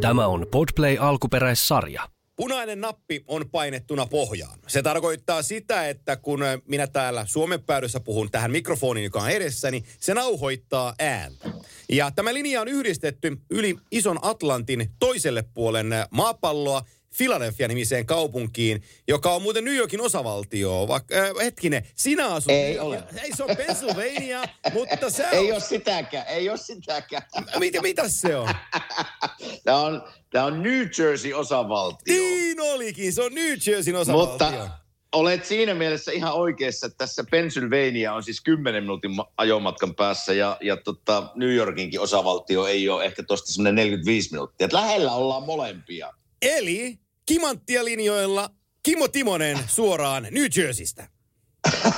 Tämä on Podplay alkuperäissarja. Punainen nappi on painettuna pohjaan. Se tarkoittaa sitä, että kun minä täällä Suomen päädyssä puhun tähän mikrofoniin, joka on edessäni, se nauhoittaa ääntä. Ja tämä linja on yhdistetty yli ison Atlantin toiselle puolen maapalloa Philadelphia-nimiseen kaupunkiin, joka on muuten New Yorkin osavaltio. Vaikka, äh, hetkinen, sinä asut... Ei New- ole. Ei, se on Pennsylvania, mutta sä... Ei ole sitäkään, ei ole sitäkään. Mitä, mitä se on? Tämä on, tämä on New Jersey osavaltio. Niin olikin, se on New Jerseyn osavaltio. Mutta olet siinä mielessä ihan oikeassa, että tässä Pennsylvania on siis 10 minuutin ma- ajomatkan päässä ja, ja tota New Yorkinkin osavaltio ei ole ehkä tuosta semmoinen 45 minuuttia. Et lähellä ollaan molempia. Eli kimanttia linjoilla Kimmo Timonen suoraan New Jerseystä.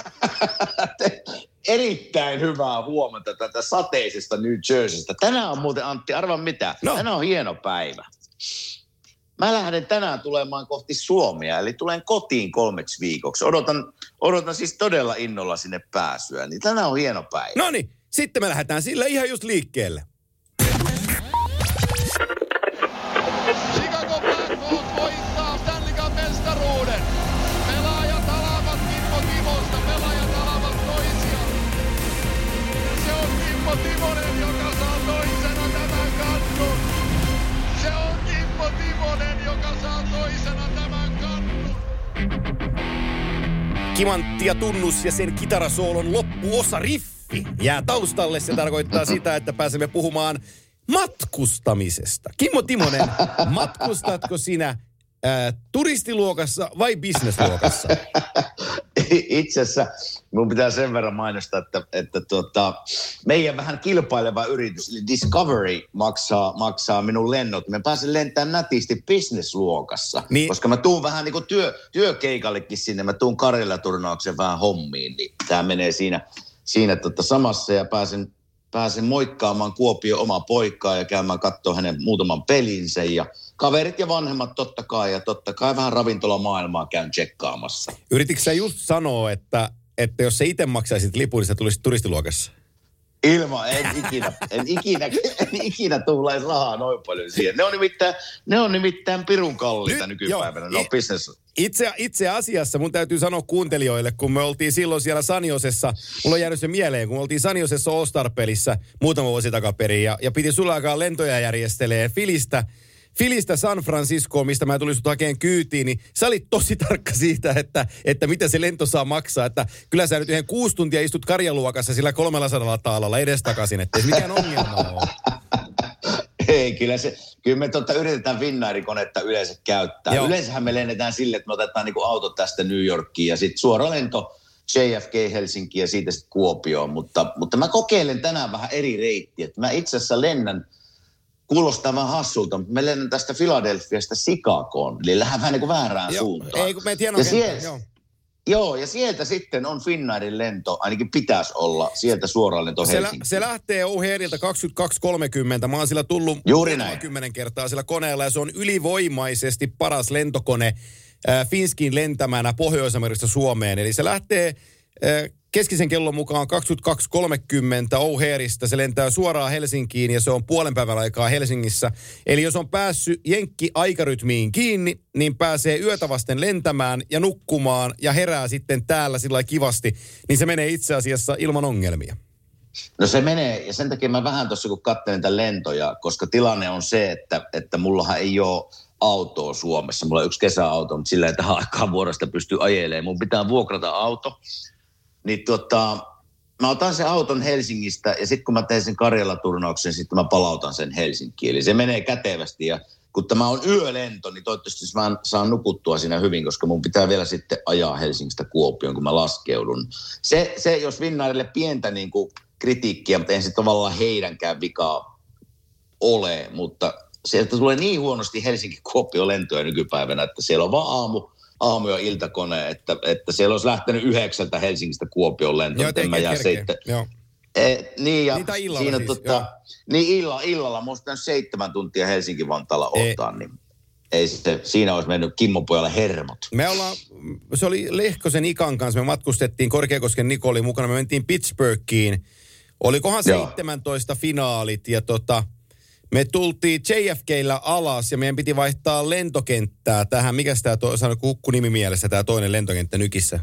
Erittäin hyvää huomenta tätä sateisesta New Jerseystä. Tänään on muuten Antti, arva mitä? No. Tänään on hieno päivä. Mä lähden tänään tulemaan kohti Suomea, eli tulen kotiin kolmeksi viikoksi. Odotan, odotan siis todella innolla sinne pääsyä, niin tänään on hieno päivä. No niin, sitten me lähdetään sillä ihan just liikkeelle. Kimanttia tunnus ja sen kitarasoolon loppuosa riffi jää taustalle. Se tarkoittaa sitä, että pääsemme puhumaan matkustamisesta. Kimmo Timonen, matkustatko sinä ää, turistiluokassa vai bisnesluokassa? Itse asiassa mun pitää sen verran mainostaa, että, että tuota, meidän vähän kilpaileva yritys, eli Discovery, maksaa, maksaa minun lennot. Me pääsen lentämään nätisti businessluokassa, Niin. koska mä tuun vähän niin kuin työ, työkeikallekin sinne, mä tuun Karjala-turnauksen vähän hommiin, niin tämä menee siinä, siinä tota samassa ja pääsen, pääsen moikkaamaan Kuopio omaa poikaa ja käymään katsoa hänen muutaman pelinsä ja kaverit ja vanhemmat totta kai ja totta kai vähän ravintolamaailmaa käyn tsekkaamassa. Yrititkö sä just sanoa, että, että jos sä itse maksaisit lipun, niin sä tulisit turistiluokassa? Ilman, en ikinä, en ikinä, en ikinä tuhlaisi rahaa noin paljon siihen. Ne on nimittäin, ne on nimittäin pirun kalliita Nyt- nykypäivänä. joo, No i- business. Itse, itse asiassa mun täytyy sanoa kuuntelijoille, kun me oltiin silloin siellä Saniosessa, mulla on jäänyt se mieleen, kun me oltiin Saniosessa All-Star-pelissä muutama vuosi takaperin ja, ja piti sulla aikaa lentoja järjestelee Filistä, Filistä San Franciscoon, mistä mä tulin sut hakeen kyytiin, niin sä olit tosi tarkka siitä, että, että mitä se lento saa maksaa. Että kyllä sä nyt yhden kuusi tuntia istut karjaluokassa sillä 300 taalalla edestakaisin, että ei mikään ongelma ole. Ei, kyllä, se, kyllä me tota, yritetään Finnairikonetta yleensä käyttää. Joo. Yleensähän me lennetään sille, että me otetaan niinku auto tästä New Yorkiin ja sitten suora lento JFK Helsinki ja siitä sitten Kuopioon. Mutta, mutta mä kokeilen tänään vähän eri reittiä. Mä itse asiassa lennän, kuulostaa vähän hassulta, mutta mä lennän tästä Philadelphiasta Chicagoon. Eli lähden vähän niin kuin väärään Joo, suuntaan. ei kun meet Ja siellä- joo. Joo, ja sieltä sitten on Finnairin lento, ainakin pitäisi olla, sieltä suoraan lento Se, lä- se lähtee O'Hareilta 22.30. Mä oon sillä tullut Juuri näin. kymmenen kertaa sillä koneella ja se on ylivoimaisesti paras lentokone äh, Finskin lentämänä Pohjois-Amerikasta Suomeen. Eli se lähtee äh, keskisen kellon mukaan 22.30 O'Hareista. Se lentää suoraan Helsinkiin ja se on puolen päivän aikaa Helsingissä. Eli jos on päässyt jenkki-aikarytmiin kiinni, niin pääsee yötä vasten lentämään ja nukkumaan ja herää sitten täällä sillä kivasti, niin se menee itse asiassa ilman ongelmia. No se menee, ja sen takia mä vähän tuossa kun katselen tätä lentoja, koska tilanne on se, että, että mullahan ei ole autoa Suomessa. Mulla on yksi kesäauto, mutta sillä ei tähän aikaan vuorosta pysty ajelemaan. Mun pitää vuokrata auto. Niin tota, mä otan sen auton Helsingistä ja sitten kun mä teen sen Karjala-turnauksen, sitten mä palautan sen Helsinkiin. Eli se menee kätevästi ja kun tämä on yölento, niin toivottavasti mä saan nukuttua siinä hyvin, koska mun pitää vielä sitten ajaa Helsingistä Kuopioon, kun mä laskeudun. Se, se jos Finnairille pientä niin kuin kritiikkiä, mutta ei se tavallaan heidänkään vikaa ole, mutta sieltä tulee niin huonosti Helsinki-Kuopio lentoja nykypäivänä, että siellä on vaan aamu, aamu ja iltakone, että, että siellä olisi lähtenyt yhdeksältä Helsingistä Kuopioon lento, Joo, mä jää seittä, Joo. E, niin, ja Niin, illalla siinä siis, tota, joo. niin illa, illalla, musta seitsemän tuntia Helsinki-Vantaalla Ei. ottaa, niin ei sitten, siinä olisi mennyt Kimmon pojalle hermot. Me ollaan, se oli Lehkosen Ikan kanssa, me matkustettiin, Korkeakosken Niko oli mukana, me mentiin Pittsburghiin. Olikohan Joo. 17 finaalit ja tota, Me tultiin JFKllä alas ja meidän piti vaihtaa lentokenttää tähän. Mikä tämä to, sano hukku nimi mielessä, tämä toinen lentokenttä nykissä?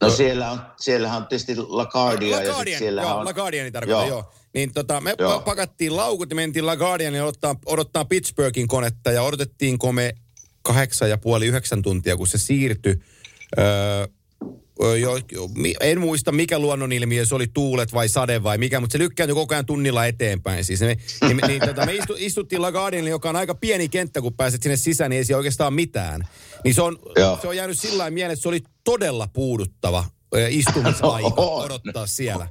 No siellä on, siellähän on tietysti LaGuardia. La ja siellä joo, on... LaGuardiani tarkoittaa, joo. Joo. Niin tota, me Joo. pa- pakattiin laukut ja mentiin LaGuardianin odottaa, odottaa Pittsburghin konetta ja odotettiinko me kahdeksan ja puoli, yhdeksän tuntia, kun se siirtyi. Öö, jo, en muista mikä luonnonilmiö, se oli tuulet vai sade vai mikä, mutta se lykkääntyi koko ajan tunnilla eteenpäin. Siis me, niin, me- niin, tota, me istu, istuttiin LaGuardianilla, joka on aika pieni kenttä, kun pääset sinne sisään, niin ei siellä oikeastaan mitään. Niin se on, Joo. se on jäänyt sillä lailla mieleen, että se oli todella puuduttava istumisaika odottaa siellä.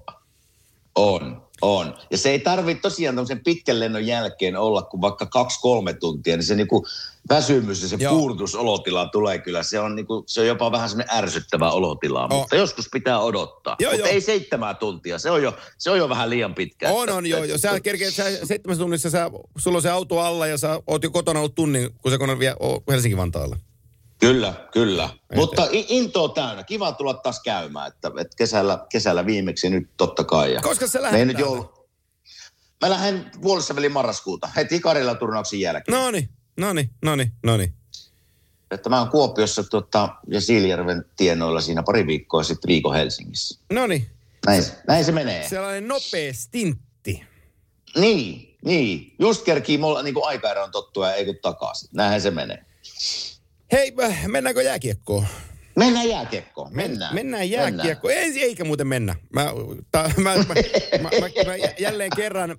On, on. Ja se ei tarvitse tosiaan tämmöisen pitkän lennon jälkeen olla kuin vaikka kaksi-kolme tuntia, niin se niinku väsymys ja se Joo. tulee kyllä. Se on, niinku, se on jopa vähän semmoinen ärsyttävä olotila, Oh. mutta joskus pitää odottaa. Joo, mutta joo. ei seitsemää tuntia, se on jo, se on jo vähän liian pitkä. On, on, joo. joo. Sä kerkeet, sä seitsemässä tunnissa, sä, sulla on se auto alla ja sä oot jo kotona ollut tunnin, kun se kone on vielä oo Helsinki-Vantaalla. Kyllä, kyllä. Ei Mutta intoa täynnä. Kiva tulla taas käymään, että, että kesällä, kesällä viimeksi nyt totta kai. Ja Koska sä me ei lähdet nyt joulu... Mä lähden puolessa välin marraskuuta, heti Karilla turnauksen jälkeen. Noni, noni, noni, noni. Että mä oon Kuopiossa tota, ja Siilijärven tienoilla siinä pari viikkoa sitten viikon Helsingissä. Noni. Näin, näin se menee. Sellainen nopea stintti. Niin, niin. Just kerkii mulla niin aikaeroon tottua ja ei kun takaisin. Näinhän se menee. Hei, mennäänkö jääkiekkoon? Mennään jääkiekkoon. Mennään. Mennään jääkiekkoon. Ei, eikä muuten mennä. Mä, ta, mä, mä, mä, mä, mä jälleen kerran äh,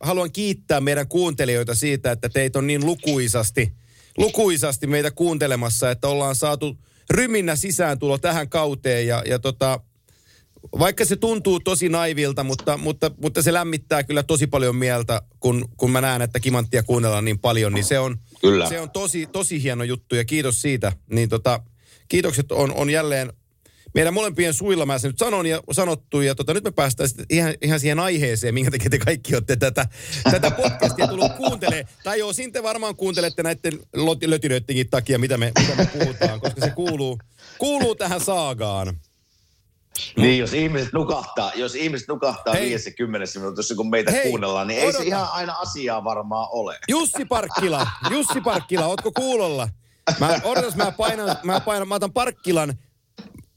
haluan kiittää meidän kuuntelijoita siitä, että teitä on niin lukuisasti, lukuisasti meitä kuuntelemassa, että ollaan saatu ryminnä sisääntulo tähän kauteen ja, ja tota, vaikka se tuntuu tosi naivilta, mutta, mutta, mutta se lämmittää kyllä tosi paljon mieltä, kun, kun mä näen, että Kimanttia kuunnellaan niin paljon, niin se on, Kyllä. se on tosi, tosi hieno juttu ja kiitos siitä. Niin tota, kiitokset on, on jälleen meidän molempien suilla, mä sen nyt sanon ja sanottu, ja tota, nyt me päästään ihan, ihan siihen aiheeseen, minkä takia te kaikki olette tätä, tätä podcastia tullut kuuntelee. Tai joo, siinä te varmaan kuuntelette näiden lötilöittenkin takia, mitä me, mitä me puhutaan, koska se kuuluu, kuuluu tähän saagaan. Niin, jos ihmiset nukahtaa, jos ihmiset nukahtaa Hei. viidessä kymmenessä minuutissa, kun meitä Hei, kuunnellaan, niin ei odota. se ihan aina asiaa varmaan ole. Jussi Parkkila, Jussi Parkkila, ootko kuulolla? Mä, odotas, mä painan, mä painan, mä otan Parkkilan.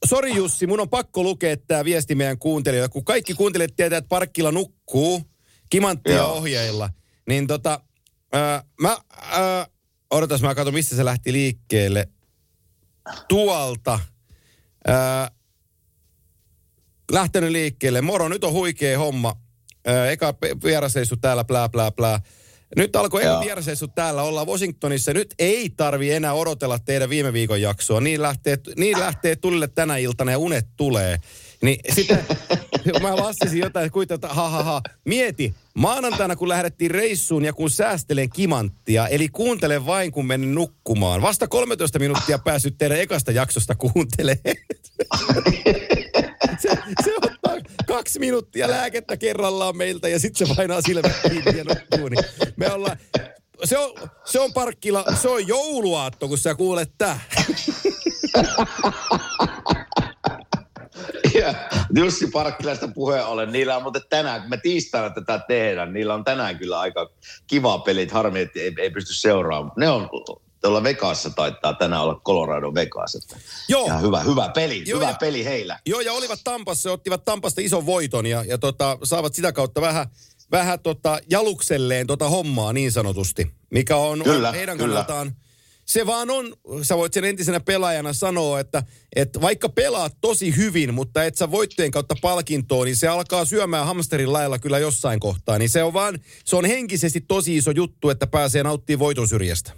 Sori Jussi, mun on pakko lukea tämä viesti meidän kuuntelijoille. Kun kaikki kuuntelijat tietää, että Parkkila nukkuu kimanttia Joo. ohjeilla, niin tota, ää, mä, ää, odotas, mä katson, mistä se lähti liikkeelle. Tuolta. Ää, lähtenyt liikkeelle. Moro, nyt on huikea homma. Eka vierasreissu täällä, plää, plää, plää. Nyt alkoi eka vierasreissu täällä, ollaan Washingtonissa. Nyt ei tarvi enää odotella teidän viime viikon jaksoa. Niin lähtee, niin lähtee tulille tänä iltana ja unet tulee. Niin sitten mä vastasin jotain, kuitenkin, että ha, ha, ha. Mieti, maanantaina kun lähdettiin reissuun ja kun säästelen kimanttia, eli kuuntele vain kun menen nukkumaan. Vasta 13 minuuttia päässyt teidän ekasta jaksosta kuuntelemaan. se, se ottaa kaksi minuuttia lääkettä kerrallaan meiltä ja sitten se painaa silmät kiinni ja nukkuu. Niin me ollaan, se on, se on parkkila, se on jouluaatto, kun sä kuulet tää. Ja Jussi Parkkilaista puheen ollen, niillä on muuten tänään, kun me tiistaina tätä tehdään, niillä on tänään kyllä aika kiva pelit, harmi, että ei, ei pysty seuraamaan. Ne on tuolla Vegasissa taitaa tänään olla Colorado Vegas. Että Joo. ihan hyvä, hyvä peli, Joo, hyvä ja- peli heillä. Joo, ja olivat Tampassa, ottivat Tampasta ison voiton ja, ja tota, saavat sitä kautta vähän, vähän tota, jalukselleen tota hommaa niin sanotusti, mikä on, Kyllä, on heidän kyllä. kannaltaan. Se vaan on, sä voit sen entisenä pelaajana sanoa, että, että vaikka pelaat tosi hyvin, mutta et sä voittojen kautta palkintoon, niin se alkaa syömään hamsterin lailla kyllä jossain kohtaa. Niin se on vaan, se on henkisesti tosi iso juttu, että pääsee nauttimaan voiton syrjästä.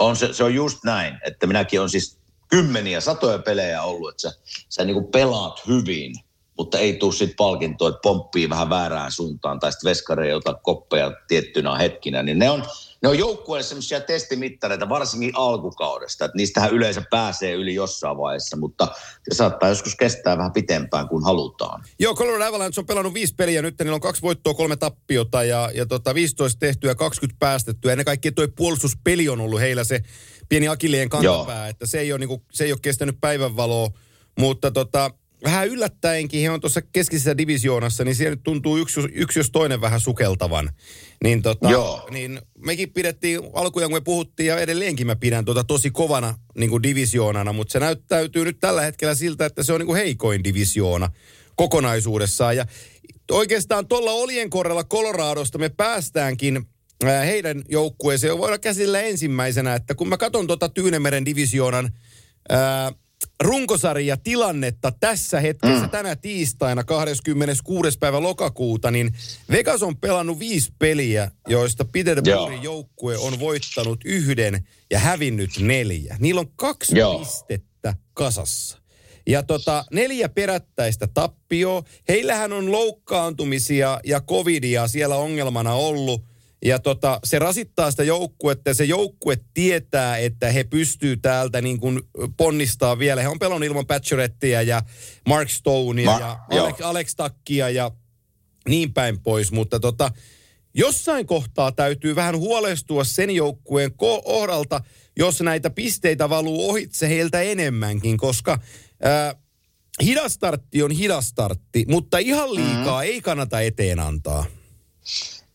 On se, se on just näin, että minäkin on siis kymmeniä, satoja pelejä ollut, että sä, sä niinku pelaat hyvin, mutta ei tule sitten palkintoa, että pomppii vähän väärään suuntaan tai sitten veskari ei ota koppeja tiettynä hetkinä, niin ne on, ne on joukkueelle semmoisia testimittareita, varsinkin alkukaudesta, että niistähän yleensä pääsee yli jossain vaiheessa, mutta se saattaa joskus kestää vähän pitempään kuin halutaan. Joo, Colorado Avalanche on pelannut viisi peliä nyt, niillä on kaksi voittoa, kolme tappiota ja, ja tota 15 tehtyä ja 20 päästettyä. Ennen kaikkea tuo puolustuspeli on ollut heillä se pieni akilleen kantapää, että se ei ole, niinku, se ei ole kestänyt päivänvaloa, mutta tota, vähän yllättäenkin, he on tuossa keskisessä divisioonassa, niin siellä nyt tuntuu yksi, yksi jos toinen vähän sukeltavan. Niin, tota, Joo. niin mekin pidettiin alkujaan, kun me puhuttiin, ja edelleenkin mä pidän tuota tosi kovana niin kuin divisioonana, mutta se näyttäytyy nyt tällä hetkellä siltä, että se on niin kuin heikoin divisioona kokonaisuudessaan. Ja oikeastaan tuolla Olienkorrella Coloradosta me päästäänkin ää, heidän joukkueeseen. Voidaan käsillä ensimmäisenä, että kun mä katson tuota Tyynemeren divisioonan ää, runkosarja tilannetta tässä hetkessä mm. tänä tiistaina 26. päivä lokakuuta, niin Vegas on pelannut viisi peliä, joista Peterburin joukkue on voittanut yhden ja hävinnyt neljä. Niillä on kaksi Joo. pistettä kasassa. Ja tota, neljä perättäistä tappioa. Heillähän on loukkaantumisia ja covidia siellä ongelmana ollut. Ja tota, se rasittaa sitä joukkuetta ja se joukkue tietää, että he pystyy täältä niin kuin ponnistaa vielä. He on pelannut ilman Patcherettia ja Mark Stonea Ma- ja. Alex, Alex Takkia ja niin päin pois. Mutta tota, jossain kohtaa täytyy vähän huolestua sen joukkueen kohdalta, jos näitä pisteitä valuu ohitse heiltä enemmänkin, koska ää, hidastartti on hidastartti, mutta ihan liikaa mm. ei kannata eteen antaa.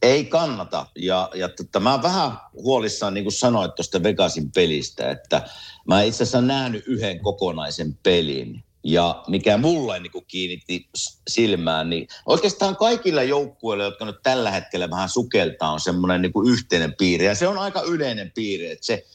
Ei kannata. Ja, ja tota, mä vähän huolissaan, niin kuin sanoit tuosta Vegasin pelistä, että mä itse asiassa nähnyt yhden kokonaisen pelin. Ja mikä mulle niin kuin kiinnitti silmään, niin oikeastaan kaikilla joukkueilla, jotka nyt tällä hetkellä vähän sukeltaa, on semmoinen niin kuin yhteinen piiri. Ja se on aika yleinen piiri, että se,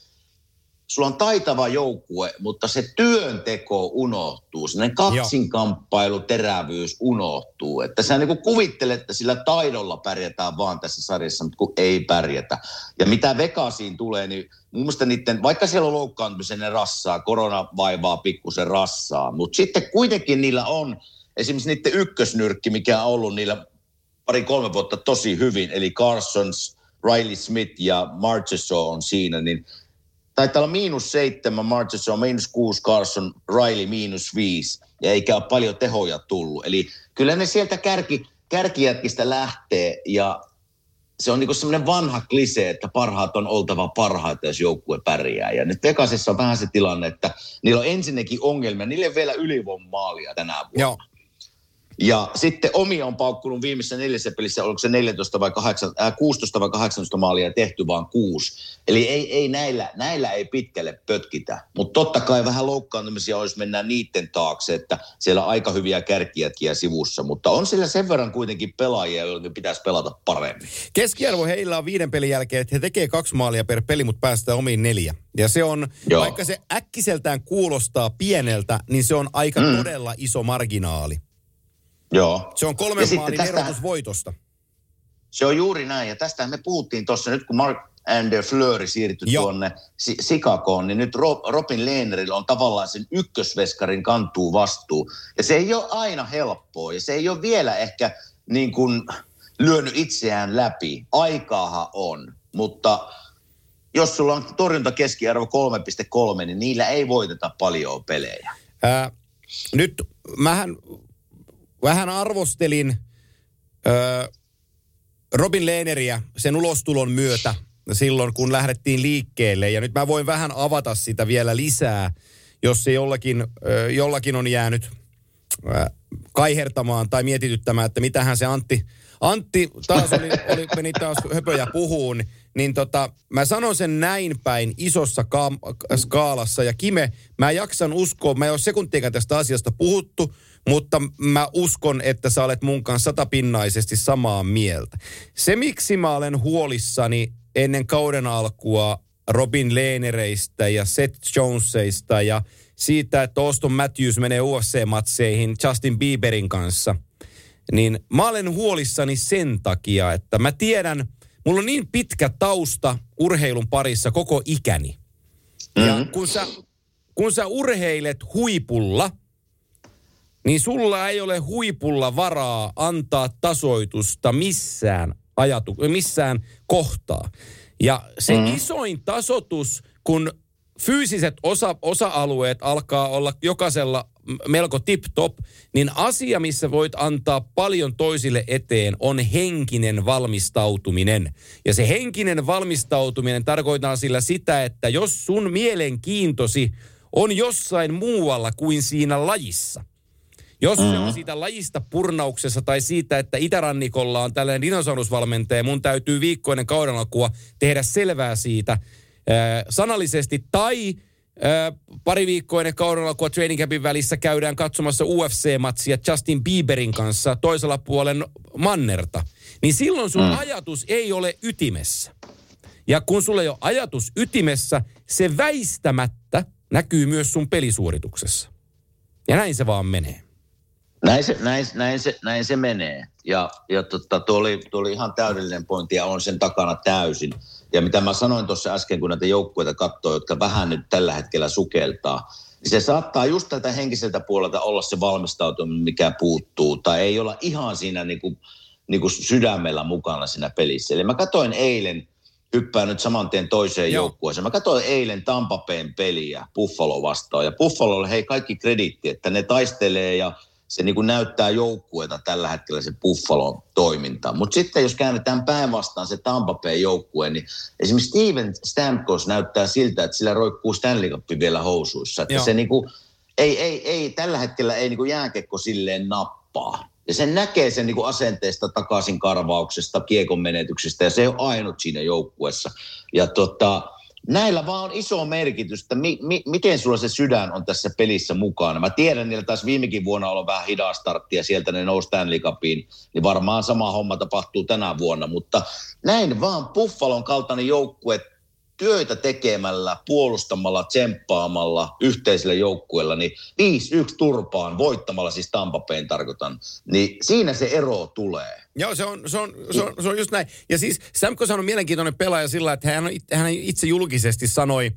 sulla on taitava joukkue, mutta se työnteko unohtuu. Sellainen kaksinkamppailu, terävyys unohtuu. Että sä niin kuvittelet, että sillä taidolla pärjätään vaan tässä sarjassa, mutta kun ei pärjätä. Ja mitä Vegasiin tulee, niin mun mielestä niiden, vaikka siellä on loukkaantumisen ne rassaa, korona vaivaa pikkusen rassaa, mutta sitten kuitenkin niillä on esimerkiksi niiden ykkösnyrkki, mikä on ollut niillä pari-kolme vuotta tosi hyvin, eli Carsons, Riley Smith ja Marchessault on siinä, niin taitaa olla miinus seitsemän, Marchessault on miinus kuusi, Carson, Riley miinus viisi, ja eikä ole paljon tehoja tullut. Eli kyllä ne sieltä kärki, kärkijätkistä lähtee, ja se on niinku semmoinen vanha klise, että parhaat on oltava parhaita, jos joukkue pärjää. Ja nyt Vegasissa on vähän se tilanne, että niillä on ensinnäkin ongelmia, niillä ei vielä ylivoimaalia tänä vuonna. Joo. Ja sitten Omi on paukkunut viimeisessä neljässä pelissä, oliko se 14 vai 8, äh, 16 vai 18 maalia tehty vaan kuusi. Eli ei, ei näillä, näillä ei pitkälle pötkitä. Mutta totta kai vähän loukkaantumisia olisi mennään niiden taakse, että siellä aika hyviä kärkijätkiä sivussa. Mutta on siellä sen verran kuitenkin pelaajia, joille pitäisi pelata paremmin. Keskiarvo heillä on viiden pelin jälkeen, että he tekee kaksi maalia per peli, mutta päästään omiin neljä. Ja se on. Joo. vaikka se äkkiseltään kuulostaa pieneltä, niin se on aika mm. todella iso marginaali. Joo. Se on kolmen maalin tästä- erotus voitosta. Se on juuri näin, ja tästä me puhuttiin tuossa nyt, kun Mark Ander Fleury siirtyi Joo. tuonne Si- Chicagoon, niin nyt Ro- Robin Lehnerillä on tavallaan sen ykkösveskarin kantuu vastuu. Ja se ei ole aina helppoa, ja se ei ole vielä ehkä niin kuin lyönyt itseään läpi. Aikaahan on, mutta jos sulla on torjunta keskiarvo 3,3, niin niillä ei voiteta paljon pelejä. Ää, nyt mähän vähän arvostelin ää, Robin Lehneriä sen ulostulon myötä silloin, kun lähdettiin liikkeelle. Ja nyt mä voin vähän avata sitä vielä lisää, jos se jollakin, ää, jollakin on jäänyt ää, kaihertamaan tai mietityttämään, että mitähän se Antti, Antti taas oli, oli, meni taas höpöjä puhuun, niin tota, mä sanon sen näin päin isossa ka- skaalassa. Ja Kime, mä jaksan uskoa, mä en ole sekuntiakaan tästä asiasta puhuttu, mutta mä uskon, että sä olet mun kanssa satapinnaisesti samaa mieltä. Se, miksi mä olen huolissani ennen kauden alkua Robin Lehnereistä ja Seth Jonesista ja siitä, että Auston Matthews menee UFC-matseihin Justin Bieberin kanssa, niin mä olen huolissani sen takia, että mä tiedän, mulla on niin pitkä tausta urheilun parissa koko ikäni. Ja kun sä, kun sä urheilet huipulla, niin sulla ei ole huipulla varaa antaa tasoitusta missään, ajatu, missään kohtaa. Ja se mm. isoin tasotus, kun fyysiset osa, osa-alueet alkaa olla jokaisella melko tip-top, niin asia, missä voit antaa paljon toisille eteen, on henkinen valmistautuminen. Ja se henkinen valmistautuminen tarkoittaa sillä sitä, että jos sun mielenkiintosi on jossain muualla kuin siinä lajissa, Jos mm-hmm. se on siitä lajista purnauksessa tai siitä, että itärannikolla on tällainen dinosaurusvalmentaja, mun täytyy viikkoinen kaudenalkua tehdä selvää siitä äh, sanallisesti tai pari viikkoa ennen kauden alkua training campin välissä käydään katsomassa UFC-matsia Justin Bieberin kanssa toisella puolen mannerta, niin silloin sun mm. ajatus ei ole ytimessä. Ja kun sulla ei ole ajatus ytimessä, se väistämättä näkyy myös sun pelisuorituksessa. Ja näin se vaan menee. Näin se, näin, näin se, näin se menee. Ja, ja tota, tuo, oli, tuo oli ihan täydellinen pointti ja on sen takana täysin. Ja mitä mä sanoin tuossa äsken, kun näitä joukkueita katsoo, jotka vähän nyt tällä hetkellä sukeltaa, niin se saattaa just tältä henkiseltä puolelta olla se valmistautuminen, mikä puuttuu, tai ei olla ihan siinä niin kuin, niin kuin sydämellä mukana siinä pelissä. Eli mä katsoin eilen, hyppää nyt saman tien toiseen Joo. joukkueeseen. Mä katsoin eilen Tampapeen peliä Buffalo vastaan, ja Buffalolle hei kaikki krediitti, että ne taistelee ja se niin kuin näyttää joukkueita tällä hetkellä se Buffalon toiminta. Mutta sitten jos käännetään päinvastaan se Tampa Bay joukkue, niin esimerkiksi Steven Stamkos näyttää siltä, että sillä roikkuu Stanley Cup vielä housuissa. Että se niin kuin, ei, ei, ei, tällä hetkellä ei niin kuin jääkekko silleen nappaa. Ja sen näkee sen niin kuin asenteesta, takaisin karvauksesta, kiekon menetyksestä, ja se on ainut siinä joukkueessa. Ja tota, näillä vaan on iso merkitys, että mi, mi, miten sulla se sydän on tässä pelissä mukana. Mä tiedän, niillä taas viimekin vuonna olla vähän hidas startti ja sieltä ne nousi Stanley Cupiin, niin varmaan sama homma tapahtuu tänä vuonna, mutta näin vaan Buffalon kaltainen joukkue työtä tekemällä, puolustamalla, tsemppaamalla yhteisellä joukkueella, niin 5-1 turpaan voittamalla, siis Tampapeen tarkoitan, niin siinä se ero tulee. Joo, se on, se on, se on, se on just näin. Ja siis Samko on mielenkiintoinen pelaaja sillä, että hän, hän itse julkisesti sanoi,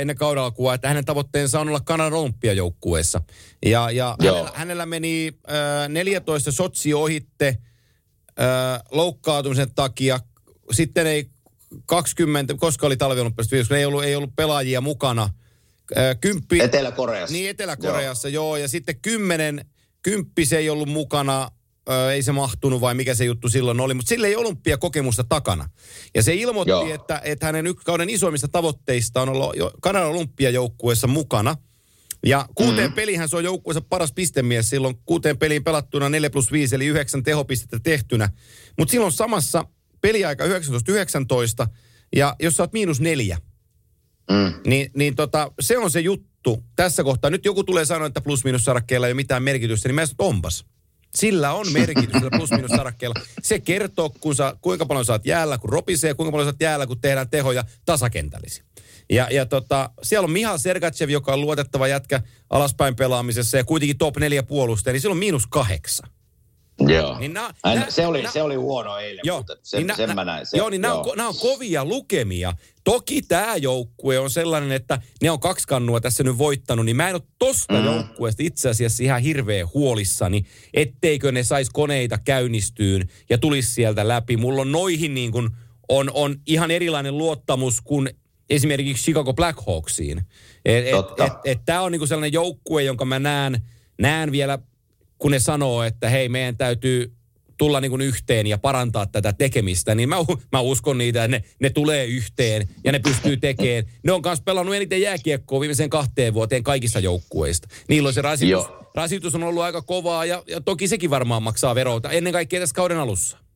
ennen kauden alkua, että hänen tavoitteensa on olla Kanadan olympiajoukkueessa. Ja, ja hänellä, hänellä meni äh, 14 sotsi ohitte äh, loukkaantumisen takia. Sitten ei 20, koska oli talviolympiasta, ei ollut, ei ollut pelaajia mukana. Kymppi, Etelä-Koreassa. Niin, Etelä-Koreassa, joo. joo. Ja sitten kymmenen, kymppi se ei ollut mukana, ei se mahtunut vai mikä se juttu silloin oli, mutta sillä ei olympiakokemusta takana. Ja se ilmoitti, että, että hänen yksi kauden isoimmista tavoitteista on olla Kanadan olympiajoukkueessa mukana. Ja kuuteen mm-hmm. pelihän se on joukkueessa paras pistemies silloin, kuuteen peliin pelattuna 4 plus 5, eli yhdeksän tehopistettä tehtynä. Mutta silloin samassa peliaika 19-19, ja jos sä oot miinus neljä, mm. niin, niin tota, se on se juttu tässä kohtaa. Nyt joku tulee sanoa, että plus-miinus-sarakkeella ei ole mitään merkitystä, niin mä sanon, onpas. Sillä on merkitystä plus-miinus-sarakkeella. Se kertoo, kun sä, kuinka paljon sä oot jäällä, kun ropisee, kuinka paljon sä oot jäällä, kun tehdään tehoja tasakentällisiä. Ja, ja tota, siellä on Miha Sergachev, joka on luotettava jätkä alaspäin pelaamisessa ja kuitenkin top neljä puolustaja, niin silloin on miinus kahdeksan. Joo. Niin nää, nää, se, oli, nää, se oli huono eilen, joo, mutta sen, niin nää, sen mä näin. Se, joo, niin nämä on, on kovia lukemia. Toki tämä joukkue on sellainen, että ne on kaksi kannua tässä nyt voittanut, niin mä en ole tosta mm. joukkueesta itse asiassa ihan hirveän huolissani, etteikö ne sais koneita käynnistyyn ja tulisi sieltä läpi. Mulla on noihin niin kuin, on, on ihan erilainen luottamus kuin esimerkiksi Chicago Blackhawksiin. Että et, et, et, tämä on niin kuin sellainen joukkue, jonka mä näen, näen vielä kun ne sanoo, että hei, meidän täytyy tulla niin kuin yhteen ja parantaa tätä tekemistä, niin mä, mä uskon niitä, että ne, ne tulee yhteen ja ne pystyy tekemään. Ne on myös pelannut eniten jääkiekkoa viimeiseen kahteen vuoteen kaikissa joukkueista. Niillä on se rasitus, rasitus on ollut aika kovaa ja, ja toki sekin varmaan maksaa veroita, ennen kaikkea tässä kauden alussa.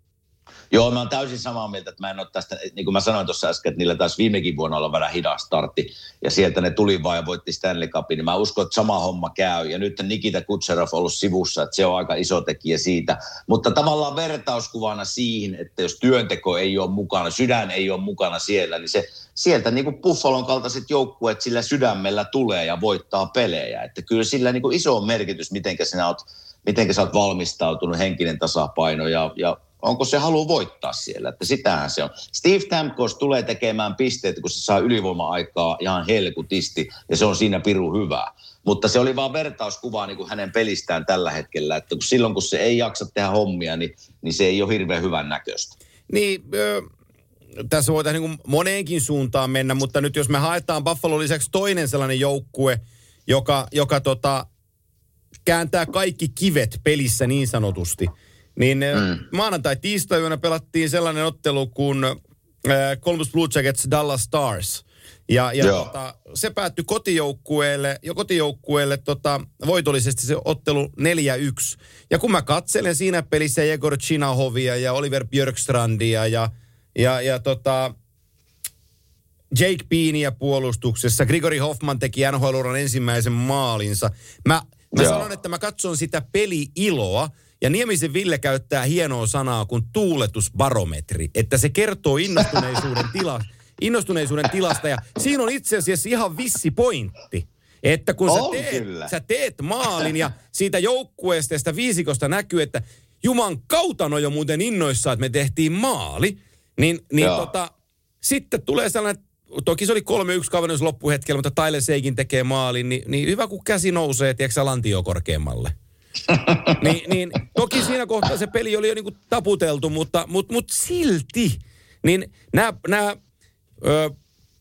Joo, mä oon täysin samaa mieltä, että mä en ole tästä, niin kuin mä sanoin tuossa äsken, että niillä taas viimekin vuonna olla vähän hidas startti, ja sieltä ne tuli vaan ja voitti Stanley Cupin, niin mä uskon, että sama homma käy, ja nyt Nikita Kutserov on ollut sivussa, että se on aika iso tekijä siitä, mutta tavallaan vertauskuvana siihen, että jos työnteko ei ole mukana, sydän ei ole mukana siellä, niin se sieltä niin kuin Buffalon kaltaiset joukkueet sillä sydämellä tulee ja voittaa pelejä, että kyllä sillä niin kuin iso merkitys, miten sinä oot, mitenkä sä oot valmistautunut, henkinen tasapaino ja, ja onko se halu voittaa siellä, että sitähän se on. Steve Tamkos tulee tekemään pisteitä, kun se saa ylivoima-aikaa ihan helkutisti, ja se on siinä piru hyvää. Mutta se oli vain vertauskuva niin kuin hänen pelistään tällä hetkellä, että kun silloin kun se ei jaksa tehdä hommia, niin, niin se ei ole hirveän hyvän näköistä. Niin, ö, tässä voitaisiin niin moneenkin suuntaan mennä, mutta nyt jos me haetaan Buffalo lisäksi toinen sellainen joukkue, joka, joka tota, kääntää kaikki kivet pelissä niin sanotusti – niin eh, mm. maanantai tiistai pelattiin sellainen ottelu kuin äh, Columbus Blue Jackets Dallas Stars. Ja, ja Joo. tota, se päättyi kotijoukkueelle, jo kotijoukkueelle tota, voitollisesti se ottelu 4-1. Ja kun mä katselen siinä pelissä Jegor Chinahovia ja Oliver Björkstrandia ja, ja, ja tota, Jake Beania puolustuksessa. Grigori Hoffman teki nhl ensimmäisen maalinsa. Mä, mä Joo. sanon, että mä katson sitä peli-iloa. Ja Niemisen Ville käyttää hienoa sanaa kuin tuuletusbarometri. Että se kertoo innostuneisuuden, tila, innostuneisuuden tilasta. Ja siinä on itse asiassa ihan vissi pointti. Että kun sä teet, kyllä. sä teet maalin ja siitä joukkueesta ja sitä viisikosta näkyy, että Juman kautta on jo muuten innoissaan, että me tehtiin maali. Niin, niin Joo. tota, sitten tulee sellainen, toki se oli 3-1 kavennus loppuhetkellä, mutta Tyler Seikin tekee maalin, niin, niin hyvä kun käsi nousee, tiedätkö sä, lantio korkeammalle. niin, niin, toki siinä kohtaa se peli oli jo niinku taputeltu, mutta, mutta, mutta silti. Niin nämä, nämä ö,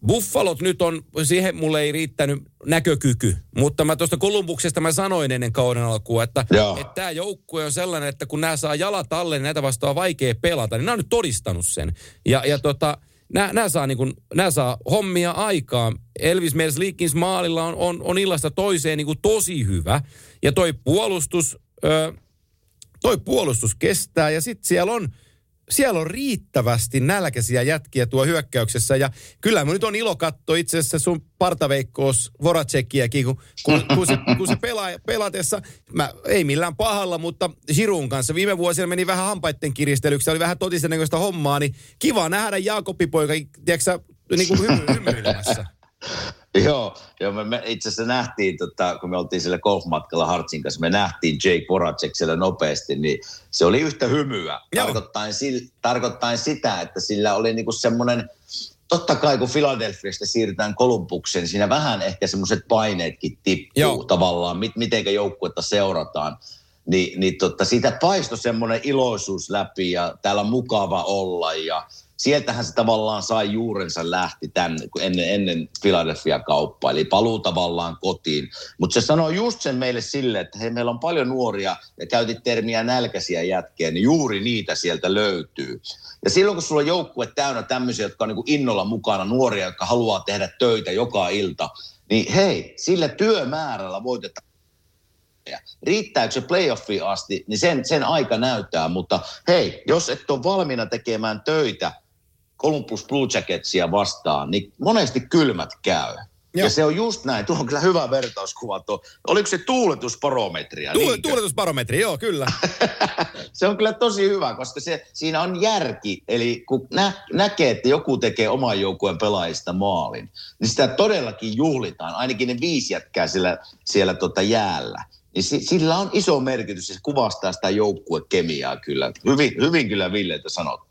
Buffalot nyt on, siihen mulle ei riittänyt näkökyky, mutta mä tuosta Kolumbuksesta mä sanoin ennen kauden alkua, että Joo. että tämä joukkue on sellainen, että kun nämä saa jalat alle, niin näitä vastaan on vaikea pelata, niin nämä on nyt todistanut sen. Ja, ja tota, nämä, nämä, saa niin kuin, nämä saa hommia aikaan. Elvis Merslikins maalilla on, on, on illasta toiseen niin kuin tosi hyvä. Ja toi puolustus, ö, toi puolustus kestää ja sitten siellä on, siellä on riittävästi nälkäisiä jätkiä tuo hyökkäyksessä. Ja kyllä mun nyt on ilo katsoa itse asiassa sun partaveikkoos Voracekiäkin, kun, kun, kun, se, kun se pelaa, pelatessa, mä, ei millään pahalla, mutta Giroun kanssa viime vuosina meni vähän hampaitten kiristelyksi, oli vähän totisen näköistä hommaa, niin kiva nähdä Jaakopipoika, tiedätkö sä, niin kuin hymy, hymyilemässä. Joo, joo me, me itse asiassa nähtiin, tota, kun me oltiin siellä golfmatkalla Hartsin kanssa, me nähtiin Jake Voracek siellä nopeasti, niin se oli yhtä hymyä. Joo. Tarkoittain, sil, tarkoittain sitä, että sillä oli niinku semmoinen, totta kai kun Philadelphiasta siirrytään Kolumbukseen, siinä vähän ehkä semmoiset paineetkin tippuu Joo. tavallaan, mit, mitenkä joukkuetta seurataan. Ni, niin totta, siitä paistoi semmoinen iloisuus läpi ja täällä on mukava olla ja sieltähän se tavallaan sai juurensa lähti tänne, ennen, ennen Philadelphia-kauppaa, eli paluu tavallaan kotiin. Mutta se sanoi just sen meille sille, että hei, meillä on paljon nuoria, ja käytit termiä nälkäisiä jätkiä, niin juuri niitä sieltä löytyy. Ja silloin, kun sulla on joukkue täynnä tämmöisiä, jotka on niin innolla mukana, nuoria, jotka haluaa tehdä töitä joka ilta, niin hei, sillä työmäärällä voitetaan riittääkö se playoffiin asti, niin sen, sen aika näyttää. Mutta hei, jos et ole valmiina tekemään töitä Columbus Blue Jacketsia vastaan, niin monesti kylmät käy. Joo. Ja se on just näin. Tuo on kyllä hyvä vertauskuva. Tuo. Oliko se tuuletusbarometria? Tuule, niinkö? tuuletusbarometri, joo, kyllä. se on kyllä tosi hyvä, koska se, siinä on järki. Eli kun nä, näkee, että joku tekee oman joukkueen pelaajista maalin, niin sitä todellakin juhlitaan. Ainakin ne viisi jätkää siellä, siellä tota jäällä. Niin si, sillä on iso merkitys ja se kuvastaa sitä joukkuekemiaa kyllä. Hyvin, hyvin kyllä Villeitä sanottu.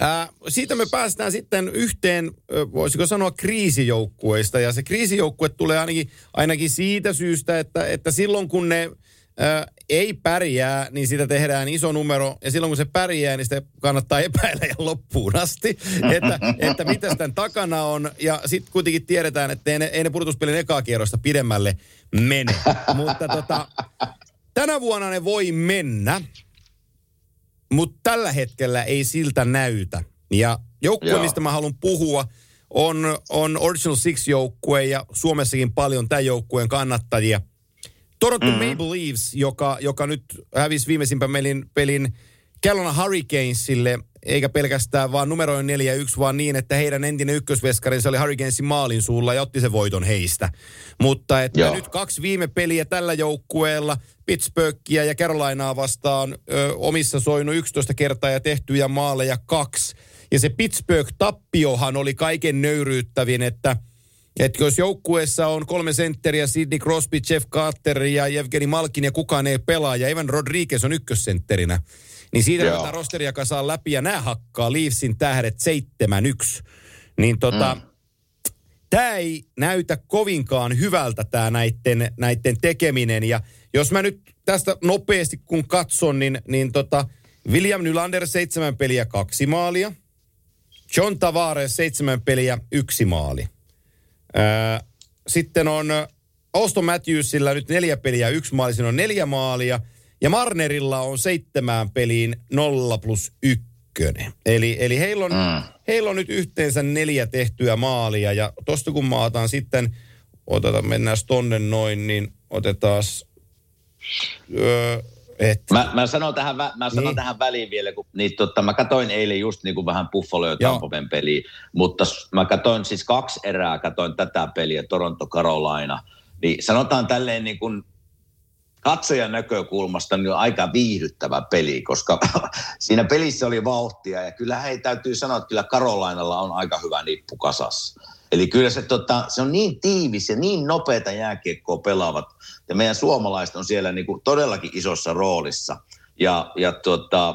Ää, siitä me päästään sitten yhteen, voisiko sanoa kriisijoukkueista. Ja se kriisijoukkue tulee ainakin, ainakin siitä syystä, että, että silloin kun ne ää, ei pärjää, niin sitä tehdään iso numero. Ja silloin kun se pärjää, niin sitä kannattaa epäillä ja loppuun asti, että, että mitä tämän takana on. Ja sitten kuitenkin tiedetään, että ei ne, ei ne pudotuspelin ekaa kierrosta pidemmälle mene. Mutta tota, tänä vuonna ne voi mennä mutta tällä hetkellä ei siltä näytä. Ja joukkue, Joo. mistä mä haluan puhua, on, on Original Six-joukkue ja Suomessakin paljon tämän joukkueen kannattajia. Toronto mm-hmm. Maple Leafs, joka, joka nyt hävisi viimeisimpän pelin, pelin Carolina Hurricanesille, eikä pelkästään vaan numeroin 4-1, vaan niin, että heidän entinen ykkösveskarinsa oli Hurricanesin maalin suulla ja otti sen voiton heistä. Mutta että Joo. nyt kaksi viime peliä tällä joukkueella, Pittsburghia ja Carolinaa vastaan ö, omissa soinut 11 kertaa ja tehtyjä maaleja kaksi. Ja se Pittsburgh-tappiohan oli kaiken nöyryyttävin, että että jos joukkueessa on kolme sentteriä, Sidney Crosby, Jeff Carter ja Evgeni Malkin ja kukaan ei pelaa ja Evan Rodriguez on ykkössentterinä, niin siitä Joo. rosteria kasaan läpi ja nämä hakkaa Leafsin tähdet 7-1. Niin tota, mm. tämä ei näytä kovinkaan hyvältä tämä näiden, näiden tekeminen. Ja jos mä nyt tästä nopeasti kun katson, niin, niin tota, William Nylander seitsemän peliä kaksi maalia. John Tavares seitsemän peliä yksi maali. Öö, sitten on Auston Matthewsilla nyt neljä peliä yksi maali, siinä on neljä maalia. Ja Marnerilla on seitsemään peliin nolla plus yksi. ykkönen. Eli, eli heillä, on, mm. heillä on nyt yhteensä neljä tehtyä maalia ja tosta kun maataan sitten, otetaan, mennään tonne noin, niin otetaan öö, et. Mä, mä, sanon, tähän, mä sanon niin. tähän väliin vielä, kun niin, totta, mä katsoin eilen just niin kuin vähän Buffalo ja Tampoven peliä, mutta mä katsoin siis kaksi erää, katsoin tätä peliä, Toronto Carolina, niin sanotaan tälleen niin kuin katsojan näkökulmasta niin on aika viihdyttävä peli, koska siinä pelissä oli vauhtia ja kyllä hei täytyy sanoa, että kyllä Karolainalla on aika hyvä nippu kasassa. Eli kyllä se, tota, se on niin tiivis ja niin nopeita jääkiekkoa pelaavat ja meidän suomalaiset on siellä niin kuin todellakin isossa roolissa. Ja, ja tota,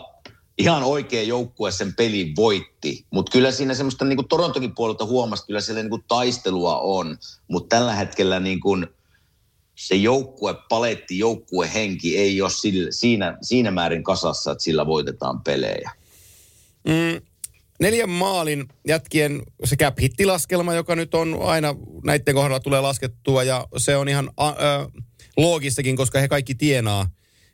ihan oikea joukkue sen pelin voitti, mutta kyllä siinä semmoista niin kuin Torontokin puolelta huomasi, kyllä siellä niin kuin taistelua on, mutta tällä hetkellä niin kuin – se joukkue, paletti, joukkuehenki ei ole sillä, siinä, siinä määrin kasassa, että sillä voitetaan pelejä. Mm, neljän maalin jätkien se cap hittilaskelma, joka nyt on aina näiden kohdalla tulee laskettua ja se on ihan äh, loogistakin, koska he kaikki tienaa,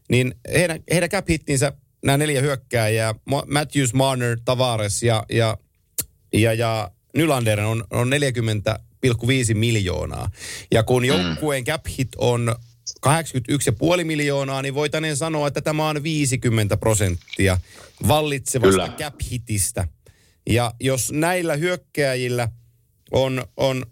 niin heidän, heidän cap hittinsä nämä neljä hyökkääjää, Matthews, Marner, Tavares ja, ja, ja, ja Nylander on, on 40 1,5 miljoonaa. Ja kun mm. joukkueen cap hit on 81,5 miljoonaa, niin voitaneen sanoa, että tämä on 50 prosenttia vallitsevasta Kyllä. cap hitistä. Ja jos näillä hyökkääjillä on, on,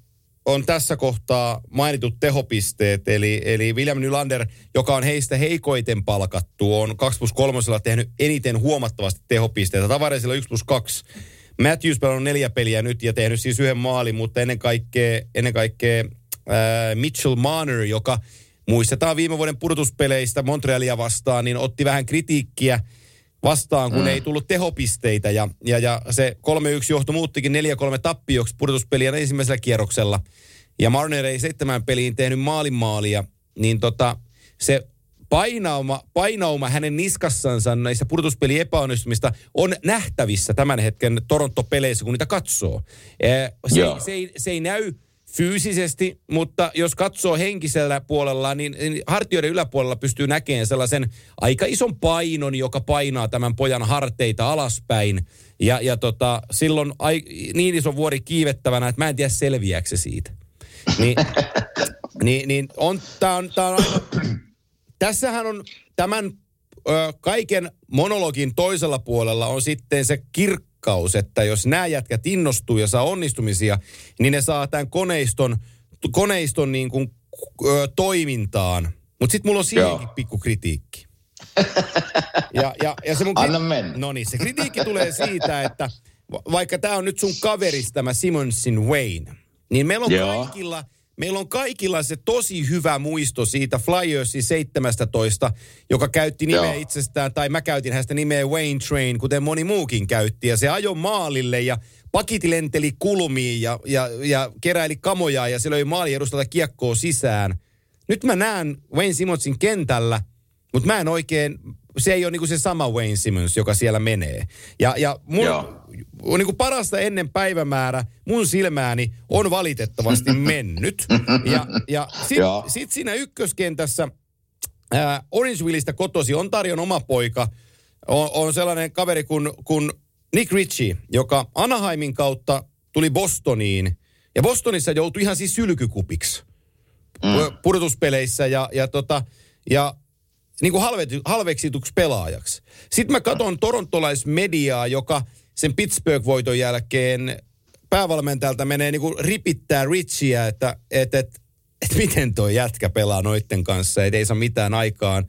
on tässä kohtaa mainitut tehopisteet, eli, eli William Nylander, joka on heistä heikoiten palkattu, on 2 plus 3 tehnyt eniten huomattavasti tehopisteitä. Tavaresilla 1 plus 2 Matthews on neljä peliä nyt ja tehnyt siis yhden maalin, mutta ennen kaikkea, ennen kaikkea äh, Mitchell Marner, joka muistetaan viime vuoden pudotuspeleistä Montrealia vastaan, niin otti vähän kritiikkiä vastaan, kun mm. ei tullut tehopisteitä. Ja, ja, ja se 3-1 johto muuttikin 4-3 tappioksi pudotuspeliä ensimmäisellä kierroksella. Ja Marner ei seitsemän peliin tehnyt maalin maalia, niin tota, se painauma, painauma hänen niskassansa näissä pudotuspeli epäonnistumista on nähtävissä tämän hetken Toronto-peleissä, kun niitä katsoo. Se, se, ei, se ei näy fyysisesti, mutta jos katsoo henkisellä puolella, niin, niin hartioiden yläpuolella pystyy näkemään sellaisen aika ison painon, joka painaa tämän pojan harteita alaspäin. Ja, ja tota, silloin ai, niin iso vuori kiivettävänä, että mä en tiedä selviääkö se siitä. Niin, niin, niin on, tää on, tää on aika tässähän on tämän ö, kaiken monologin toisella puolella on sitten se kirkkaus, että jos nämä jätkät innostuu ja saa onnistumisia, niin ne saa tämän koneiston, koneiston niin kuin, ö, toimintaan. Mutta sitten mulla on siihenkin pikku kritiikki. Ja, ja, ja se mun Anna mennä. No niin, se kritiikki tulee siitä, että vaikka tämä on nyt sun kaveris tämä Simonsin Wayne, niin meillä on Joo. kaikilla – meillä on kaikilla se tosi hyvä muisto siitä Flyersin 17, joka käytti nimeä Joo. itsestään, tai mä käytin hänestä nimeä Wayne Train, kuten moni muukin käytti. Ja se ajo maalille ja pakit lenteli kulmiin ja, ja, ja keräili kamoja ja se löi maali edustalta kiekkoa sisään. Nyt mä näen Wayne Simonsin kentällä, mutta mä en oikein, se ei ole niinku se sama Wayne Simmons, joka siellä menee. Ja, ja mun, Niin kuin parasta ennen päivämäärä mun silmääni on valitettavasti mennyt. Ja, ja sit, sit siinä ykköskentässä ää, Orangevilleistä kotosi on Tarjon oma poika. On, on sellainen kaveri kuin, kuin Nick Ritchie, joka Anaheimin kautta tuli Bostoniin. Ja Bostonissa joutui ihan siis sylkykupiksi mm. pudotuspeleissä. Ja, ja, tota, ja niin kuin halve, halveksituksi pelaajaksi. Sitten mä katson torontolaismediaa, joka sen Pittsburgh-voiton jälkeen päävalmentajalta menee niin kuin ripittää Richia, että et, et, et miten toi jätkä pelaa noitten kanssa, että ei saa mitään aikaan.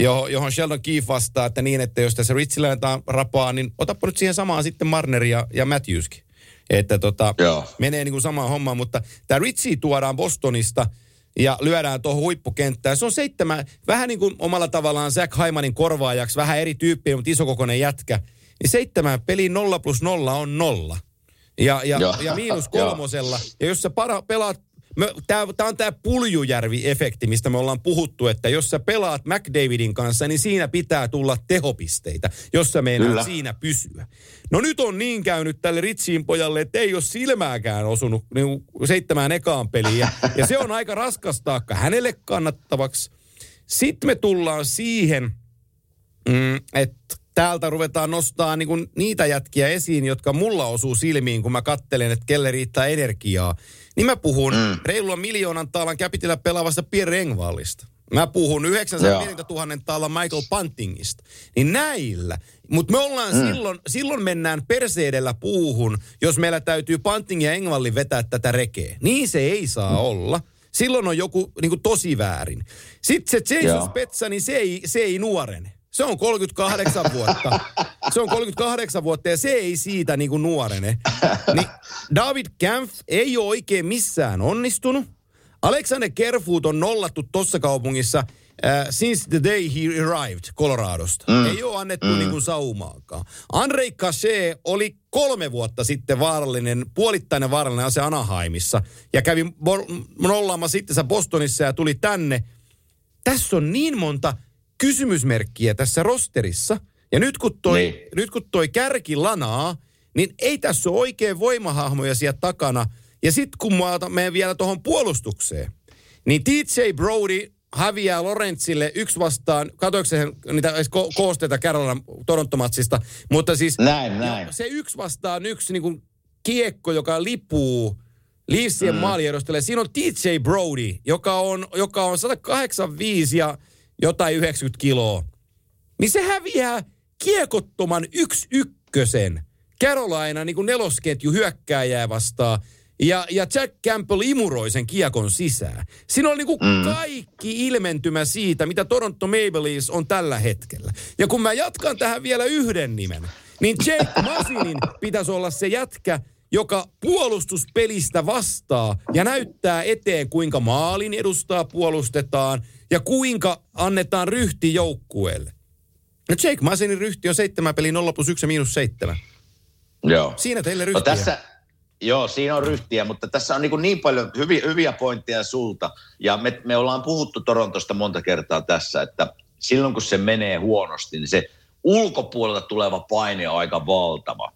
Jo, johon Sheldon Keefe vastaa, että niin, että jos tässä Richillä jotain rapaa, niin otapa nyt siihen samaan sitten Marner ja, ja Matthewskin. Että tota, menee niin kuin samaan hommaan, mutta tämä Ritchie tuodaan Bostonista – ja lyödään tuohon huippukenttään. Se on seitsemän, vähän niin kuin omalla tavallaan Zach Haimanin korvaajaksi, vähän eri tyyppi, mutta isokokoinen jätkä. Niin seitsemän peli nolla plus nolla on nolla. Ja, ja, ja miinus kolmosella. ja jos sä para, pelaat Tämä on tämä Puljujärvi-efekti, mistä me ollaan puhuttu, että jos sä pelaat McDavidin kanssa, niin siinä pitää tulla tehopisteitä, jos sä meinaat siinä pysyä. No nyt on niin käynyt tälle Ritsiin pojalle, että ei ole silmääkään osunut niin seitsemään ekaan peliä. Ja se on aika raskas taakka hänelle kannattavaksi. Sitten me tullaan siihen, mm, että täältä ruvetaan nostaa niin kuin niitä jätkiä esiin, jotka mulla osuu silmiin, kun mä kattelen, että kelle riittää energiaa, niin mä puhun mm. reilua miljoonan taalan käpitellä pelaavasta Pierre Engvallista. Mä puhun 940 000 taalan Michael Puntingista. Niin näillä. Mutta me ollaan mm. silloin, silloin mennään perseedellä puuhun, jos meillä täytyy Punting ja Engvallin vetää tätä rekeä. Niin se ei saa mm. olla. Silloin on joku niin kuin tosi väärin. Sitten se Jason Spetsa, niin se ei, se ei nuorene. Se on 38 vuotta. Se on 38 vuotta ja se ei siitä niin kuin nuorene. Niin David Kampf ei ole oikein missään onnistunut. Alexander Kerfoot on nollattu tuossa kaupungissa uh, since the day he arrived Coloradosta. Mm. Ei ole annettu mm. niin kuin saumaakaan. Andrei Cachet oli kolme vuotta sitten vaarallinen, puolittainen vaarallinen ase Anaheimissa ja kävi nollaama sitten Bostonissa ja tuli tänne. Tässä on niin monta kysymysmerkkiä tässä rosterissa. Ja nyt kun toi, niin. nyt kun toi kärki lanaa, niin ei tässä ole oikein voimahahmoja siellä takana. Ja sitten kun mä menen vielä tuohon puolustukseen, niin TJ Brody häviää Lorentzille yksi vastaan, katoiko niitä ko- koosteita Carolina Torontomatsista, mutta siis näin, näin. se yksi vastaan yksi niin kuin kiekko, joka lipuu Leafsien mm. maaliedostolle. Siinä on TJ Brody, joka on, joka on 185 ja jotain 90 kiloa, niin se häviää kiekottoman yksi ykkösen Carolina niin kuin nelosketju hyökkääjää vastaan. Ja, ja Jack Campbell imuroi sen kiekon sisään. Siinä on niin kuin mm. kaikki ilmentymä siitä, mitä Toronto Maple Leafs on tällä hetkellä. Ja kun mä jatkan tähän vielä yhden nimen, niin Jake Masinin pitäisi olla se jätkä, joka puolustuspelistä vastaa ja näyttää eteen, kuinka maalin edustaa puolustetaan ja kuinka annetaan ryhti joukkueelle. No Jake Masinin ryhti on seitsemän peli 0 plus 1 miinus 7. Joo. Siinä teille no ryhtiä. No tässä, joo, siinä on ryhtiä, mutta tässä on niin, niin paljon hyviä, hyviä pointteja sulta. Ja me, me ollaan puhuttu Torontosta monta kertaa tässä, että silloin kun se menee huonosti, niin se ulkopuolelta tuleva paine on aika valtava.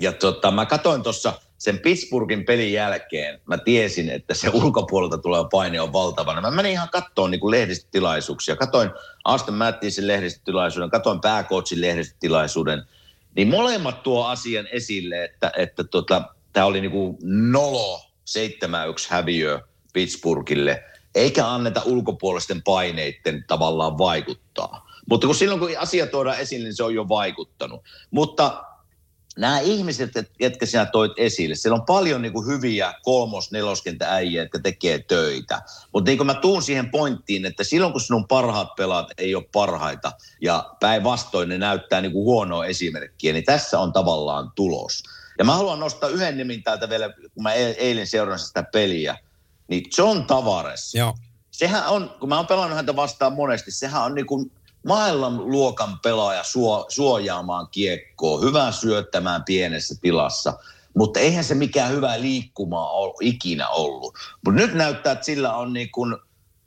Ja tota, mä katsoin tuossa sen Pittsburghin pelin jälkeen, mä tiesin, että se ulkopuolelta tuleva paine on valtava. Mä menin ihan kattoon niin lehdistötilaisuuksia. Katoin Aston Matthiesin lehdistötilaisuuden, katoin pääkootsin lehdistötilaisuuden. Niin molemmat tuo asian esille, että, että tota, tämä oli niin kuin nolo 7-1 häviö Pittsburghille, eikä anneta ulkopuolisten paineiden tavallaan vaikuttaa. Mutta kun silloin kun asia tuodaan esille, niin se on jo vaikuttanut. Mutta nämä ihmiset, jotka sinä toit esille, siellä on paljon niin kuin hyviä kolmos-, neloskentä äijä, jotka tekee töitä. Mutta niin kuin mä tuun siihen pointtiin, että silloin kun sinun parhaat pelaat ei ole parhaita ja päinvastoin ne näyttää niin kuin huonoa esimerkkiä, niin tässä on tavallaan tulos. Ja mä haluan nostaa yhden nimin täältä vielä, kun mä eilen seurasin sitä peliä, niin John Tavares. Joo. Sehän on, kun mä oon pelannut häntä vastaan monesti, sehän on niin kuin maailmanluokan pelaaja suo, suojaamaan kiekkoa, hyvä syöttämään pienessä tilassa. Mutta eihän se mikään hyvä liikkumaa ole ikinä ollut. Mutta nyt näyttää, että sillä on niin kuin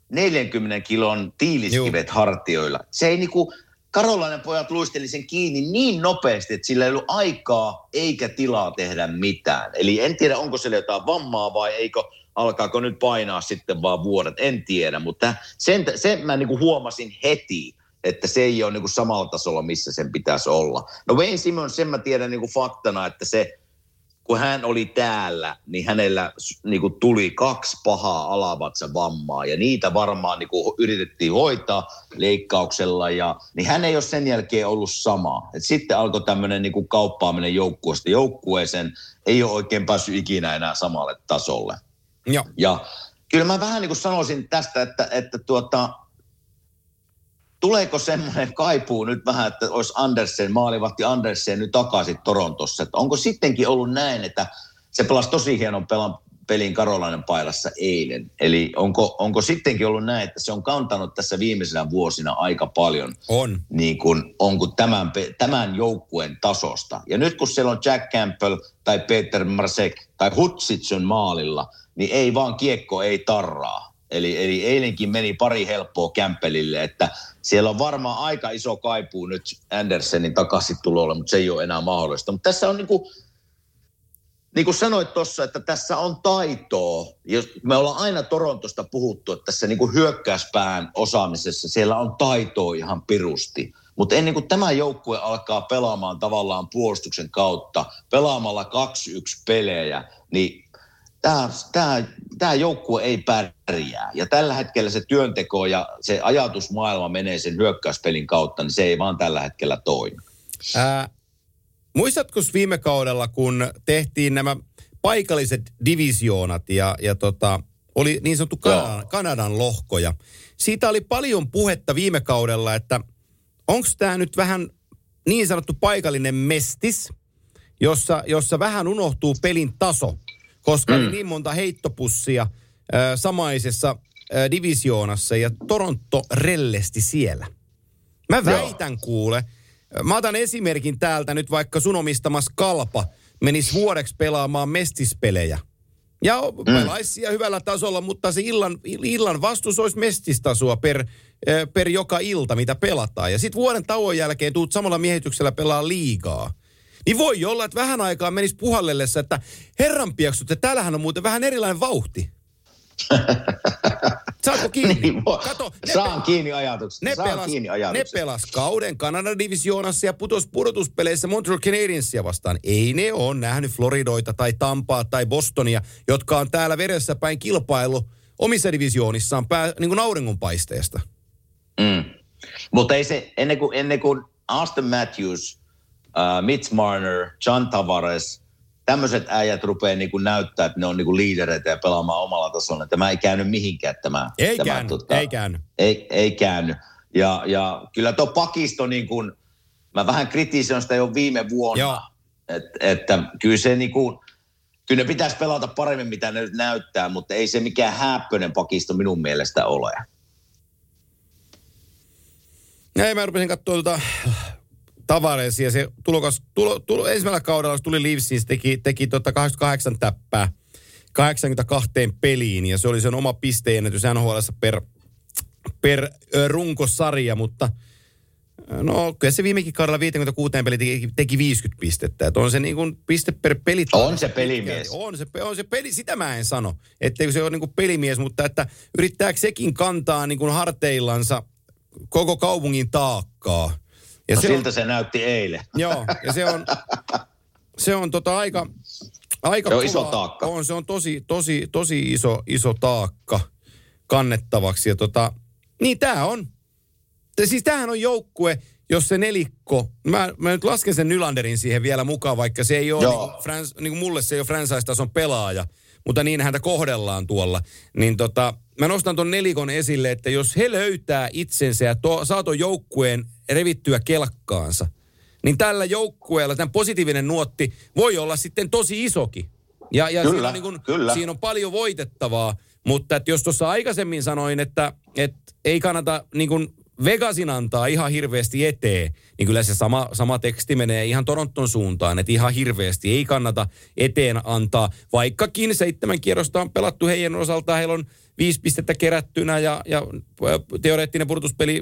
40 kilon tiiliskivet Juu. hartioilla. Se ei niin kuin, Karolainen pojat luisteli sen kiinni niin nopeasti, että sillä ei ollut aikaa eikä tilaa tehdä mitään. Eli en tiedä, onko sillä jotain vammaa vai eikö, alkaako nyt painaa sitten vaan vuodet, en tiedä. Mutta sen, sen mä niin kuin huomasin heti, että se ei ole niin kuin samalla tasolla, missä sen pitäisi olla. No Wayne Simmons, sen mä tiedän niin kuin faktana, että se, kun hän oli täällä, niin hänellä niin kuin tuli kaksi pahaa alavatsa vammaa ja niitä varmaan niin kuin yritettiin hoitaa leikkauksella ja niin hän ei ole sen jälkeen ollut sama. Et sitten alkoi tämmöinen niin kuin kauppaaminen joukkueesta joukkueeseen, ei ole oikein päässyt ikinä enää samalle tasolle. Joo. Ja kyllä mä vähän niin kuin sanoisin tästä, että, että tuota, tuleeko semmoinen kaipuu nyt vähän, että olisi Andersen, maalivahti Andersen nyt takaisin Torontossa? Että onko sittenkin ollut näin, että se pelasi tosi hienon pelan, pelin Karolainen pailassa eilen. Eli onko, onko sittenkin ollut näin, että se on kantanut tässä viimeisenä vuosina aika paljon on. Niin kuin, onko tämän, tämän joukkueen tasosta. Ja nyt kun siellä on Jack Campbell tai Peter Marsek tai Hutsitson maalilla, niin ei vaan kiekko ei tarraa. Eli, eli eilenkin meni pari helppoa kämppelille, että siellä on varmaan aika iso kaipuu nyt Andersenin takaisin tulolle, mutta se ei ole enää mahdollista. Mutta tässä on niin kuin, niin kuin sanoit tuossa, että tässä on taitoa. Me ollaan aina Torontosta puhuttu, että tässä niin kuin hyökkäyspään osaamisessa siellä on taitoa ihan pirusti. Mutta ennen kuin tämä joukkue alkaa pelaamaan tavallaan puolustuksen kautta, pelaamalla 2-1 pelejä, niin tämä, tämä, tämä joukkue ei pärjää. Ja tällä hetkellä se työnteko ja se ajatusmaailma menee sen hyökkäyspelin kautta, niin se ei vaan tällä hetkellä toimi. Ää, muistatko viime kaudella, kun tehtiin nämä paikalliset divisioonat ja, ja tota, oli niin sanottu Kanadan, Kanadan lohkoja. Siitä oli paljon puhetta viime kaudella, että onko tämä nyt vähän niin sanottu paikallinen mestis, jossa, jossa vähän unohtuu pelin taso, koska mm. oli niin monta heittopussia äh, samaisessa äh, divisioonassa ja Toronto rellesti siellä. Mä väitän Joo. kuule, mä otan esimerkin täältä nyt vaikka sun omistamas Kalpa menisi vuodeksi pelaamaan mestispelejä – ja mm. pelaisi hyvällä tasolla, mutta se illan, illan vastus olisi mestistasoa per, per joka ilta, mitä pelataan. Ja sitten vuoden tauon jälkeen tuut samalla miehityksellä pelaa liigaa. Niin voi olla, että vähän aikaa menisi puhallellessa, että herran piaksut, että täällähän on muuten vähän erilainen vauhti. Saatko kiinni? Niin, Kato, ne Saan pe- kiinni ajatuksesta. Ne Saan pelas, kiinni. Ne pelas kauden Kanadan divisioonassa ja putos pudotuspeleissä Montreal Canadiensia vastaan. Ei ne ole nähnyt Floridoita tai Tampaa tai Bostonia, jotka on täällä veressä päin kilpailu omissa divisioonissaan pää, niin kuin auringonpaisteesta. Mm. Mutta ei se, ennen kuin, ennen kuin Austin Matthews, uh, Mitch Marner, John Tavares – tämmöiset äijät rupeaa niin kuin näyttää, että ne on niin kuin liidereitä ja pelaamaan omalla tasolla. Tämä ei käynyt mihinkään tämä. Ei tämä, käänny, tota, ei käänny. Ei, ei käänny. Ja, ja kyllä tuo pakisto niin kuin, mä vähän kritisoin sitä jo viime vuonna. Joo. Et, että kyllä se niin kuin, kyllä ne pitäisi pelata paremmin, mitä ne nyt näyttää, mutta ei se mikään häppöinen pakisto minun mielestä ole. Ei, mä rupesin katsoa tuota Tavares ja se tulokas, tulo, tulo, ensimmäisellä kaudella, tuli Leafsiin, se teki, teki tota 88 täppää 82 peliin ja se oli sen oma pisteennätys NHL per, per runkosarja, mutta No kyllä se viimekin kaudella 56 peli teki, teki 50 pistettä. Että on se niin kuin piste per peli. On se pelimies. On se, on se peli, sitä mä en sano. Etteikö se ole niin kuin pelimies, mutta että yrittääkö sekin kantaa niin kuin harteillansa koko kaupungin taakkaa. Ja no se siltä on, se näytti eilen. Joo, ja se on, se on tota aika, aika se on kova, iso taakka. On, se on tosi, tosi, tosi iso, iso taakka kannettavaksi. Ja tota, niin tämä on. Siis tämähän on joukkue, jos se nelikko, mä, mä nyt lasken sen Nylanderin siihen vielä mukaan, vaikka se ei ole, niin kuin, frans, niin kuin mulle se ei ole franchise-tason pelaaja, mutta niin häntä kohdellaan tuolla. Niin tota, mä nostan ton nelikon esille, että jos he löytää itsensä ja to, saa ton joukkueen revittyä kelkkaansa, niin tällä joukkueella tämän positiivinen nuotti voi olla sitten tosi isoki. Ja, ja kyllä, siinä, on niin kun, kyllä. siinä on paljon voitettavaa, mutta että jos tuossa aikaisemmin sanoin, että, että ei kannata niin kun Vegasin antaa ihan hirveästi eteen, niin kyllä se sama, sama teksti menee ihan Toronton suuntaan, että ihan hirveästi ei kannata eteen antaa, vaikkakin seitsemän kierrosta on pelattu heidän osalta, heillä on viisi pistettä kerättynä ja, ja teoreettinen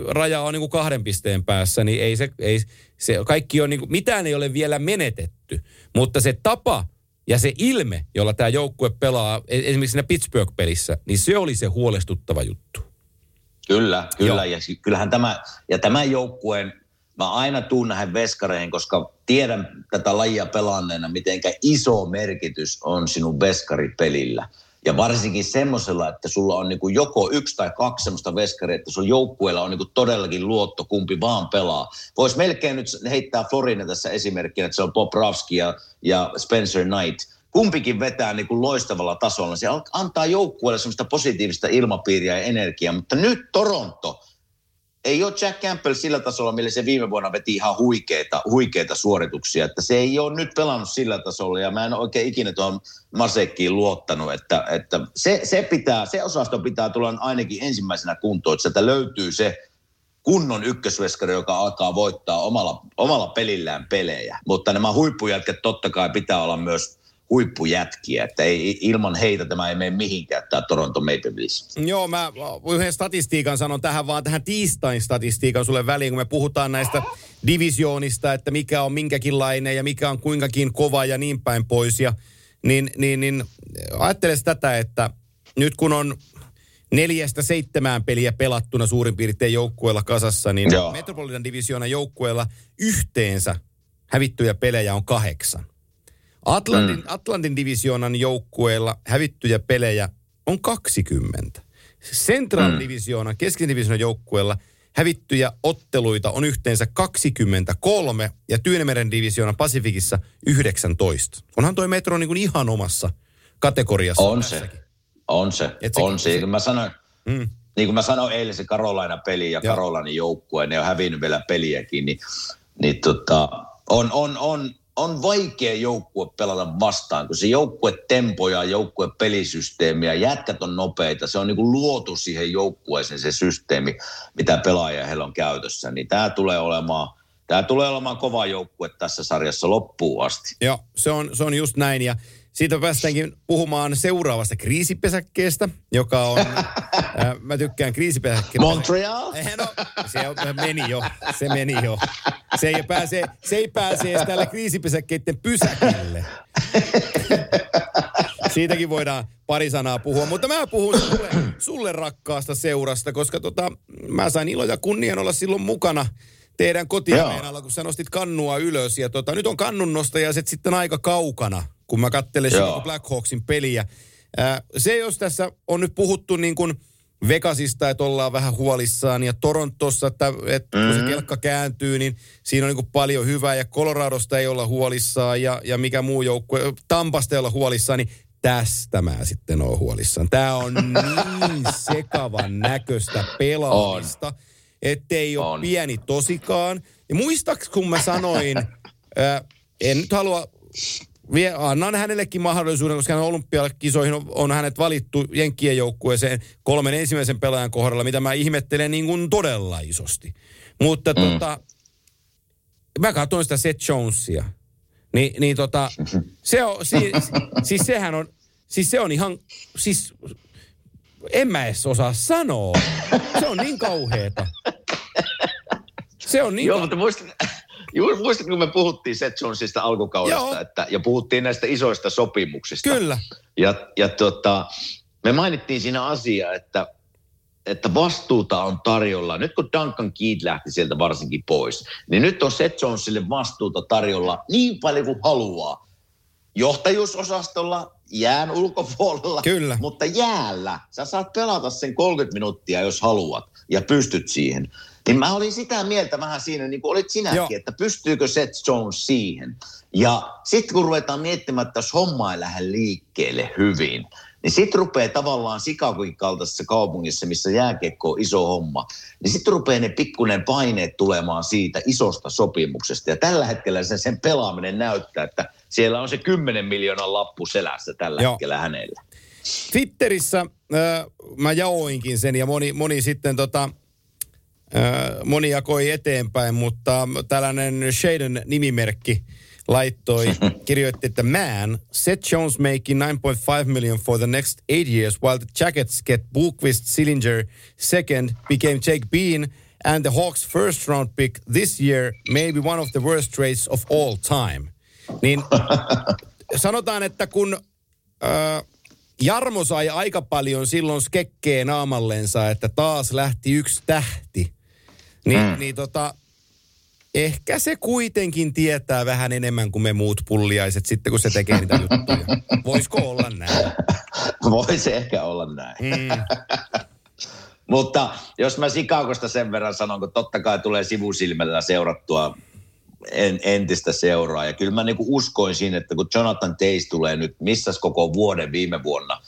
raja on niin kuin kahden pisteen päässä, niin ei se, ei, se kaikki on niin kuin, mitään ei ole vielä menetetty. Mutta se tapa ja se ilme, jolla tämä joukkue pelaa e-, esimerkiksi siinä Pittsburgh-pelissä, niin se oli se huolestuttava juttu. Kyllä, kyllä. Joo. Ja kyllähän tämä, ja tämän joukkueen, mä aina tuun näihin veskareihin, koska tiedän tätä lajia pelanneena, mitenkä iso merkitys on sinun veskaripelillä. Ja varsinkin semmoisella, että sulla on niinku joko yksi tai kaksi semmoista veskaria, että sun joukkueella on niinku todellakin luotto, kumpi vaan pelaa. Voisi melkein nyt heittää Florina tässä esimerkkinä, että se on Bob Ravski ja, ja Spencer Knight. Kumpikin vetää niinku loistavalla tasolla. Se antaa joukkueelle semmoista positiivista ilmapiiriä ja energiaa, mutta nyt Toronto – ei ole Jack Campbell sillä tasolla, millä se viime vuonna veti ihan huikeita, huikeita suorituksia. Että se ei ole nyt pelannut sillä tasolla ja mä en oikein ikinä tuohon Masekkiin luottanut. Että, että se, se, pitää, se osasto pitää tulla ainakin ensimmäisenä kuntoon, että sieltä löytyy se kunnon ykkösveskari, joka alkaa voittaa omalla, omalla pelillään pelejä. Mutta nämä huippujätkät totta kai pitää olla myös huippujätkiä, että ei, ilman heitä tämä ei mene mihinkään, tämä Toronto Maple Leafs. Joo, mä yhden statistiikan sanon tähän vaan, tähän tiistain statistiikan sulle väliin, kun me puhutaan näistä divisioonista, että mikä on minkäkinlainen ja mikä on kuinkakin kova ja niin päin pois. Ja, niin, niin, niin ajattele tätä, että nyt kun on neljästä seitsemään peliä pelattuna suurin piirtein joukkueella kasassa, niin Joo. Metropolitan divisioonan joukkueella yhteensä hävittyjä pelejä on kahdeksan. Atlantin, mm. Atlantin divisioonan joukkueella hävittyjä pelejä on 20. Central mm. divisioonan, keskidivisioonan joukkueella hävittyjä otteluita on yhteensä 23 ja Tyynemeren divisioonan Pasifikissa 19. Onhan toi Metro niin kuin ihan omassa kategoriassa. On se. On se, Et se- on se. se- Niin mä sanoin, Mm. niin kuin mä sanoin eilen se Karolaina peli ja. Karolainen joukkue, ne on hävinnyt vielä peliäkin, niin, niin tota, on, on, on, on vaikea joukkue pelata vastaan, kun se joukkue tempo ja joukkue pelisysteemi ja jätkät on nopeita. Se on niin kuin luotu siihen joukkueeseen se systeemi, mitä pelaajia heillä on käytössä. Niin tämä tulee olemaan, tämä tulee olemaan kova joukkue tässä sarjassa loppuun asti. Joo, se on, se on just näin. Ja siitä päästäänkin puhumaan seuraavasta kriisipesäkkeestä, joka on, ää, mä tykkään kriisipesäkkeestä. Montreal? Eh, No, se on, meni jo, se meni jo. Se ei pääse, se ei pääse edes tälle kriisipesäkkeiden pysäkille. Siitäkin voidaan pari sanaa puhua, mutta mä puhun sulle, sulle rakkaasta seurasta, koska tota, mä sain ilo ja kunnian olla silloin mukana teidän kotiareenalla, kun sä nostit kannua ylös. Ja tota, nyt on kannunnostajaiset sitten aika kaukana, kun mä katselen. Chicago Blackhawksin peliä. Ää, se, jos tässä on nyt puhuttu niin kuin Vegasista, että ollaan vähän huolissaan, ja Torontossa, että, että kun se kelkka kääntyy, niin siinä on niin kuin paljon hyvää, ja Coloradosta ei olla huolissaan, ja, ja mikä muu joukkue, Tampasta ei olla huolissaan, niin tästä mä sitten oon huolissaan. Tämä on niin sekavan näköistä pelaamista, ettei ole On. pieni tosikaan. Ja muistaaks, kun mä sanoin, ää, en nyt halua Vie, annan hänellekin mahdollisuuden, koska hän olympiakisoihin on, on hänet valittu Jenkkien joukkueeseen kolmen ensimmäisen pelaajan kohdalla, mitä mä ihmettelen niin kuin todella isosti. Mutta mm. tota, mä katsoin sitä Seth Jonesia. Ni, niin tota, se on, si, siis sehän on, siis se on ihan, siis en mä edes osaa sanoa. Se on niin kauheeta. Se on niin Joo, kau- mutta muistat, juuri muistat, kun me puhuttiin Seth Jonesista alkukaudesta, Joo. että, ja puhuttiin näistä isoista sopimuksista. Kyllä. Ja, ja tota, me mainittiin siinä asia, että, että vastuuta on tarjolla. Nyt kun Duncan Keith lähti sieltä varsinkin pois, niin nyt on Seth Jonesille vastuuta tarjolla niin paljon kuin haluaa. Johtajuusosastolla, jään ulkopuolella, Kyllä. mutta jäällä. Sä saat pelata sen 30 minuuttia, jos haluat, ja pystyt siihen. Niin mä olin sitä mieltä vähän siinä, niin kuin olit sinäkin, Joo. että pystyykö Seth Jones siihen. Ja sitten kun ruvetaan miettimään, että jos homma ei lähde liikkeelle hyvin, niin sitten rupeaa tavallaan Chicagoin kaltaisessa kaupungissa, missä jääkiekko on iso homma, niin sitten rupeaa ne pikkuinen paineet tulemaan siitä isosta sopimuksesta. Ja tällä hetkellä sen, sen pelaaminen näyttää, että siellä on se 10 miljoonan lappu selässä tällä Joo. hetkellä hänellä. Twitterissä äh, mä jaoinkin sen ja moni, moni sitten tota, moni jakoi eteenpäin, mutta tällainen Shaden nimimerkki laittoi, kirjoitti, että man, Seth Jones making 9.5 million for the next eight years, while the Jackets get Bukvist, Sillinger second, became Jake Bean, and the Hawks first round pick this year, maybe one of the worst trades of all time. Niin sanotaan, että kun äh, Jarmo sai aika paljon silloin skekkeen naamallensa, että taas lähti yksi tähti. Niin, mm. niin tota, ehkä se kuitenkin tietää vähän enemmän kuin me muut pulliaiset sitten, kun se tekee niitä juttuja. Voisiko olla näin? Voi se ehkä olla näin. Mm. Mutta jos mä Sikakosta sen verran sanon, kun totta kai tulee sivusilmällä seurattua en, entistä seuraa. Ja kyllä mä niinku uskoin siinä, että kun Jonathan Tays tulee nyt, missäs koko vuoden viime vuonna,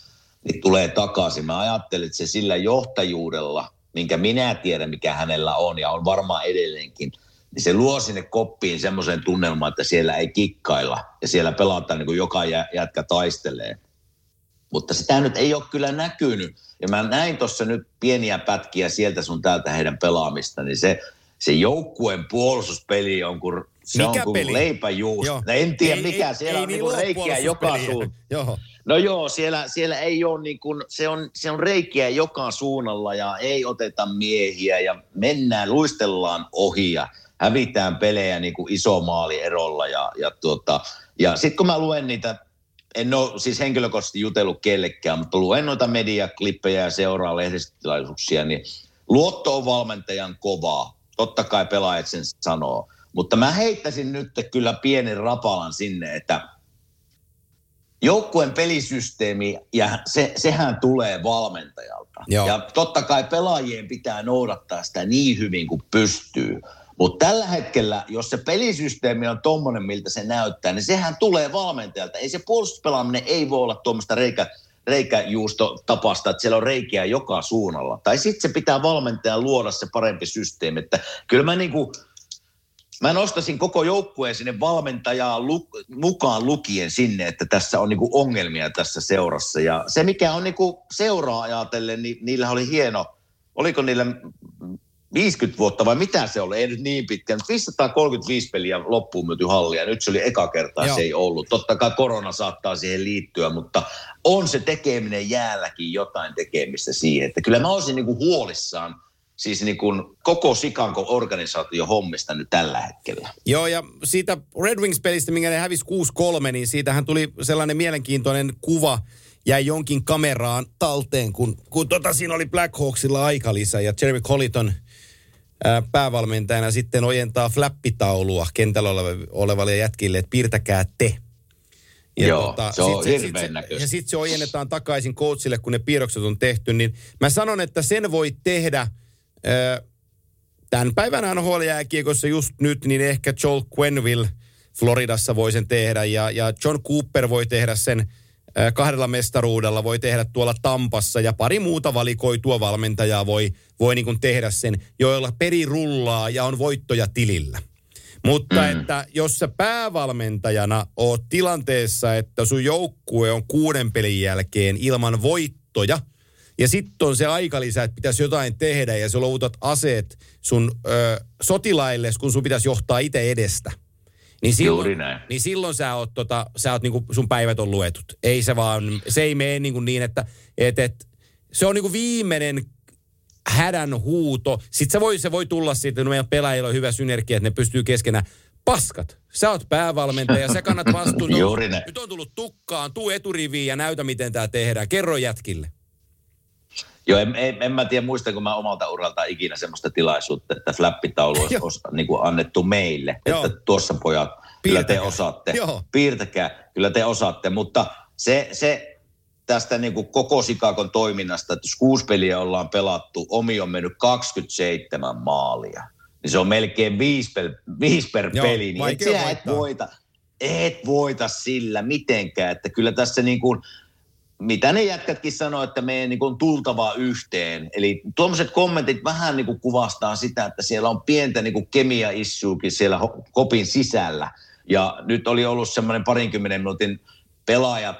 niin tulee takaisin. Mä ajattelin, että se sillä johtajuudella, minkä minä tiedän, mikä hänellä on, ja on varmaan edelleenkin, niin se luo sinne koppiin semmoisen tunnelman, että siellä ei kikkailla, ja siellä pelataan niin kuin joka jä- jätkä taistelee. Mutta sitä nyt ei ole kyllä näkynyt. Ja mä näin tuossa nyt pieniä pätkiä sieltä sun täältä heidän pelaamista, niin se, se joukkueen puolustuspeli on kuin, se Mikä on kuin leipäjuusto. No en tiedä Ei- mikä, ei- siellä ei on niin ole reikiä joka puolustuspeliä. suun. No joo, siellä, siellä ei ole niin kuin, se on, se on reikiä joka suunnalla ja ei oteta miehiä ja mennään, luistellaan ohi ja hävitään pelejä niin kuin iso maali erolla ja, ja, tuota, ja sitten kun mä luen niitä en ole siis henkilökohtaisesti jutellut kellekään, mutta luen noita mediaklippejä ja seuraa lehdistötilaisuuksia, niin luotto on valmentajan kovaa. Totta kai pelaajat sen sanoo. Mutta mä heittäisin nyt kyllä pienen rapalan sinne, että joukkueen pelisysteemi, ja se, sehän tulee valmentajalta. Joo. Ja totta kai pelaajien pitää noudattaa sitä niin hyvin kuin pystyy. Mutta tällä hetkellä, jos se pelisysteemi on tommonen, miltä se näyttää, niin sehän tulee valmentajalta. Ei se puolustuspelaaminen ei voi olla tuommoista reikä, reikäjuusto tapasta, että siellä on reikiä joka suunnalla. Tai sitten se pitää valmentajan luoda se parempi systeemi. Että kyllä mä niinku, mä nostaisin koko joukkueen sinne valmentajaa lu, mukaan lukien sinne, että tässä on niinku ongelmia tässä seurassa. Ja se, mikä on niinku seuraa ajatellen, niin niillä oli hieno, oliko niillä 50 vuotta vai mitä se oli, ei nyt niin pitkään. 535 peliä loppuun myyty hallia. Nyt se oli eka kertaa, Joo. se ei ollut. Totta kai korona saattaa siihen liittyä, mutta on se tekeminen jäälläkin jotain tekemistä siihen. Että kyllä mä olisin niinku huolissaan siis niin kuin koko Sikanko organisaatio hommista nyt tällä hetkellä. Joo, ja siitä Red Wings-pelistä, minkä ne hävisi 6-3, niin siitähän tuli sellainen mielenkiintoinen kuva, jäi jonkin kameraan talteen, kun, kun tota, siinä oli Black Hawksilla aikalisä ja Jeremy Colliton – päävalmentajana sitten ojentaa flappitaulua kentällä olevalle jätkille, että piirtäkää te. Ja Joo, tota, se on sit, hirveän sit, Ja sitten se ojennetaan takaisin coachille, kun ne piirrokset on tehty. Niin mä sanon, että sen voi tehdä tämän päivän nhl jääkiekossa just nyt, niin ehkä Joel Quenville Floridassa voi sen tehdä. Ja, ja John Cooper voi tehdä sen kahdella mestaruudella voi tehdä tuolla Tampassa ja pari muuta valikoitua valmentajaa voi, voi niin kuin tehdä sen, joilla peri rullaa ja on voittoja tilillä. Mutta mm. että jos sä päävalmentajana oot tilanteessa, että sun joukkue on kuuden pelin jälkeen ilman voittoja, ja sitten on se aikalisä, että pitäisi jotain tehdä, ja sä luovutat aseet sun ö, sotilaille, kun sun pitäisi johtaa itse edestä – niin silloin, Juuri näin. Niin silloin sä oot, tota, sä oot niinku, sun päivät on luetut. Ei se vaan, se ei mene niinku niin, että et, et, se on niinku viimeinen hädän huuto. Sitten se voi, se voi tulla siitä, että meidän pelaajilla on hyvä synergia, että ne pystyy keskenään. Paskat, sä oot päävalmentaja, sä kannat vastuun. Juuri näin. Nyt on tullut tukkaan, tuu eturiviin ja näytä, miten tämä tehdään. Kerro jätkille. Joo, en, en, en mä tiedä, muistanko mä omalta uralta ikinä semmoista tilaisuutta, että flappitaulu olisi os, niin kuin annettu meille. Joo. Että tuossa pojat, Piirtäkää. kyllä te osaatte. Joo. Piirtäkää, kyllä te osaatte. Mutta se, se tästä niin kuin koko Sikakon toiminnasta, että jos kuusi peliä ollaan pelattu, omi on mennyt 27 maalia. Niin se on melkein viisi per, viisi per Joo, peli. Niin et, et voita, et voita sillä mitenkään. Että kyllä tässä niin kuin – mitä ne jätkätkin sanoo, että meidän niin on tultava yhteen. Eli tuommoiset kommentit vähän niin kuin kuvastaa sitä, että siellä on pientä niin kuin kemia-issuukin siellä kopin sisällä. Ja nyt oli ollut semmoinen parinkymmenen minuutin pelaajat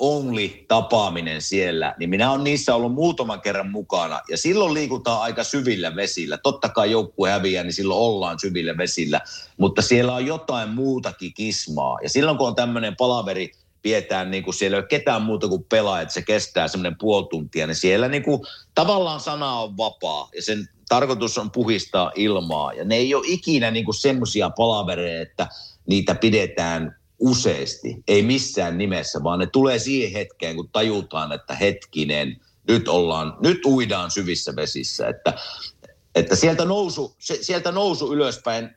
only tapaaminen siellä, niin minä olen niissä ollut muutaman kerran mukana. Ja silloin liikutaan aika syvillä vesillä. Totta kai joukkue häviää, niin silloin ollaan syvillä vesillä. Mutta siellä on jotain muutakin kismaa. Ja silloin kun on tämmöinen palaveri pidetään, niin kuin siellä ei ole ketään muuta kuin että se kestää semmoinen puoli tuntia, niin siellä niin kuin, tavallaan sana on vapaa ja sen tarkoitus on puhistaa ilmaa. Ja ne ei ole ikinä niin semmoisia palavereja, että niitä pidetään useasti, ei missään nimessä, vaan ne tulee siihen hetkeen, kun tajutaan, että hetkinen, nyt ollaan, nyt uidaan syvissä vesissä, että, että sieltä nousu, sieltä nousu ylöspäin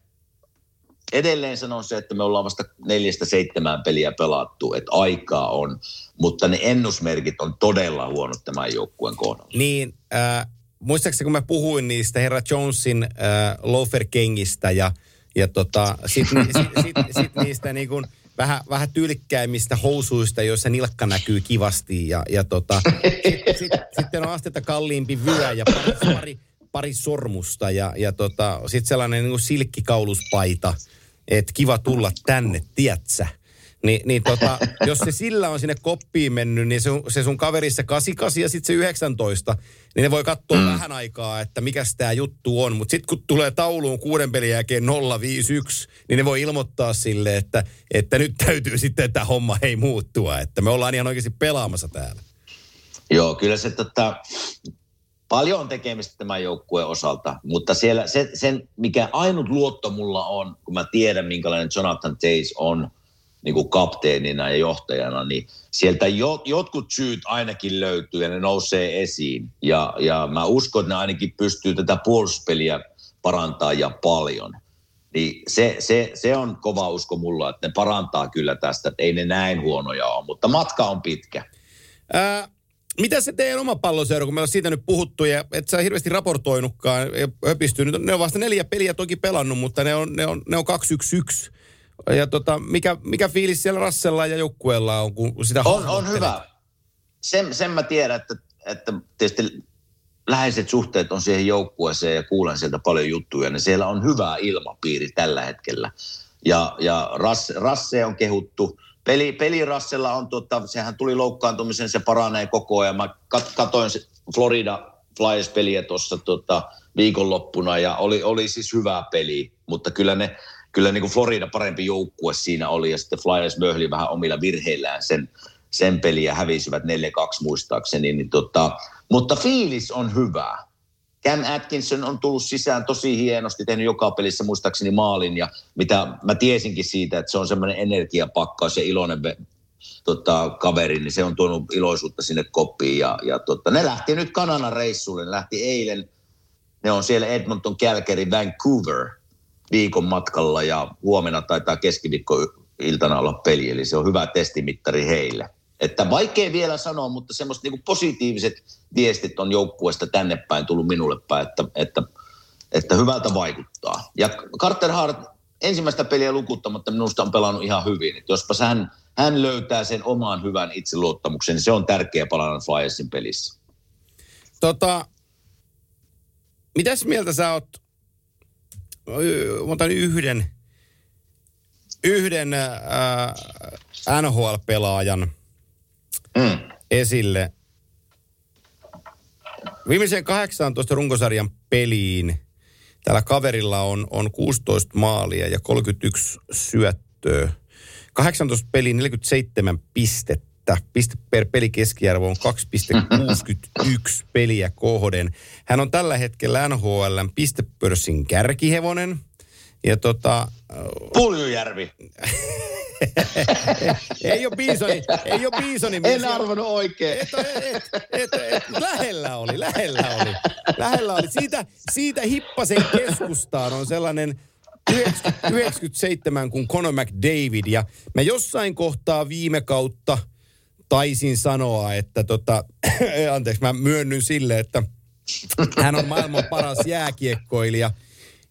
edelleen sanon se, että me ollaan vasta neljästä seitsemään peliä pelattu, että aikaa on, mutta ne ennusmerkit on todella huonot tämän joukkueen kohdalla. Niin, äh, muistaakseni kun mä puhuin niistä herra Jonesin äh, loafer-kengistä ja, ja tota, sitten sit, sit, sit niistä niin kuin, vähän, vähän tyylikkäimmistä housuista, joissa nilkka näkyy kivasti ja, ja tota, sit, sit, sitten on astetta kalliimpi vyö ja pari, pari, pari sormusta ja, ja tota, sitten sellainen niin silkkikauluspaita – että kiva tulla tänne, tietsä. Ni, niin tota, jos se sillä on sinne koppiin mennyt, niin se, se sun kaverissa 88 ja sitten se 19, niin ne voi katsoa mm. vähän aikaa, että mikä tämä juttu on. Mutta sitten kun tulee tauluun kuuden pelin jälkeen 051, niin ne voi ilmoittaa sille, että, että nyt täytyy sitten tämä homma ei muuttua. Että me ollaan ihan oikeasti pelaamassa täällä. Joo, kyllä se tota, paljon on tekemistä tämän joukkueen osalta, mutta siellä se, sen, mikä ainut luotto mulla on, kun mä tiedän, minkälainen Jonathan Tays on, niin kuin kapteenina ja johtajana, niin sieltä jo, jotkut syyt ainakin löytyy ja ne nousee esiin. Ja, ja mä uskon, että ne ainakin pystyy tätä puolustuspeliä parantaa ja paljon. Niin se, se, se on kova usko mulla, että ne parantaa kyllä tästä, että ei ne näin huonoja ole, mutta matka on pitkä. Ää, mitä se teidän oma palloseura, kun meillä on siitä nyt puhuttu ja et sä hirveästi raportoinutkaan ja höpistynyt. Ne on vasta neljä peliä toki pelannut, mutta ne on, ne on, ne on 2-1-1. Ja tota, mikä, mikä fiilis siellä Rassella ja joukkueella on, kun sitä On, on hyvä. Sen, sen mä tiedän, että, että tietysti läheiset suhteet on siihen joukkueeseen ja kuulen sieltä paljon juttuja, niin siellä on hyvä ilmapiiri tällä hetkellä. Ja, ja Rasse, Rasse on kehuttu. Peli, pelirassella on, tota, sehän tuli loukkaantumisen, se paranee koko ajan. Mä kat, katoin Florida Flyers-peliä tuossa tota, viikonloppuna ja oli, oli siis hyvä peli, mutta kyllä ne, kyllä niin kuin Florida parempi joukkue siinä oli ja sitten Flyers möhli vähän omilla virheillään sen, sen peliä hävisivät 4-2 muistaakseni. Niin tota, mutta fiilis on hyvä. Cam Atkinson on tullut sisään tosi hienosti, tehnyt joka pelissä muistaakseni maalin ja mitä mä tiesinkin siitä, että se on semmoinen energiapakkaus ja iloinen tota, kaveri, niin se on tuonut iloisuutta sinne koppiin ja, ja tota, ne lähti nyt Kananan reissulle, ne lähti eilen, ne on siellä Edmonton, Calgary, Vancouver viikon matkalla ja huomenna taitaa keskiviikko iltana olla peli, eli se on hyvä testimittari heille. Että vaikea vielä sanoa, mutta semmoiset niin positiiviset viestit on joukkueesta tänne päin tullut minulle päin, että, että, että hyvältä vaikuttaa. Ja Carter Hart ensimmäistä peliä lukuttamatta minusta on pelannut ihan hyvin. Että jospa hän, hän löytää sen oman hyvän itseluottamuksen, niin se on tärkeä palanen Flyersin pelissä. Tota, mitäs mieltä sä oot, otan yhden, yhden äh, NHL-pelaajan – mm. esille. Viimeiseen 18 runkosarjan peliin tällä kaverilla on, on 16 maalia ja 31 syöttöä. 18 peli 47 pistettä. Piste per peli keskiarvo on 2,61 peliä kohden. Hän on tällä hetkellä NHL pistepörssin kärkihevonen. Ja tota... Puljujärvi. ei ole Biisoni, ei ole Biisoni. En arvannut oikein. Et, et, et, et, lähellä oli, lähellä oli. Lähellä oli. Siitä, siitä hippasen keskustaan on sellainen 90, 97 kuin Conor McDavid. Ja mä jossain kohtaa viime kautta taisin sanoa, että tota, anteeksi, mä myönnyn sille, että hän on maailman paras jääkiekkoilija –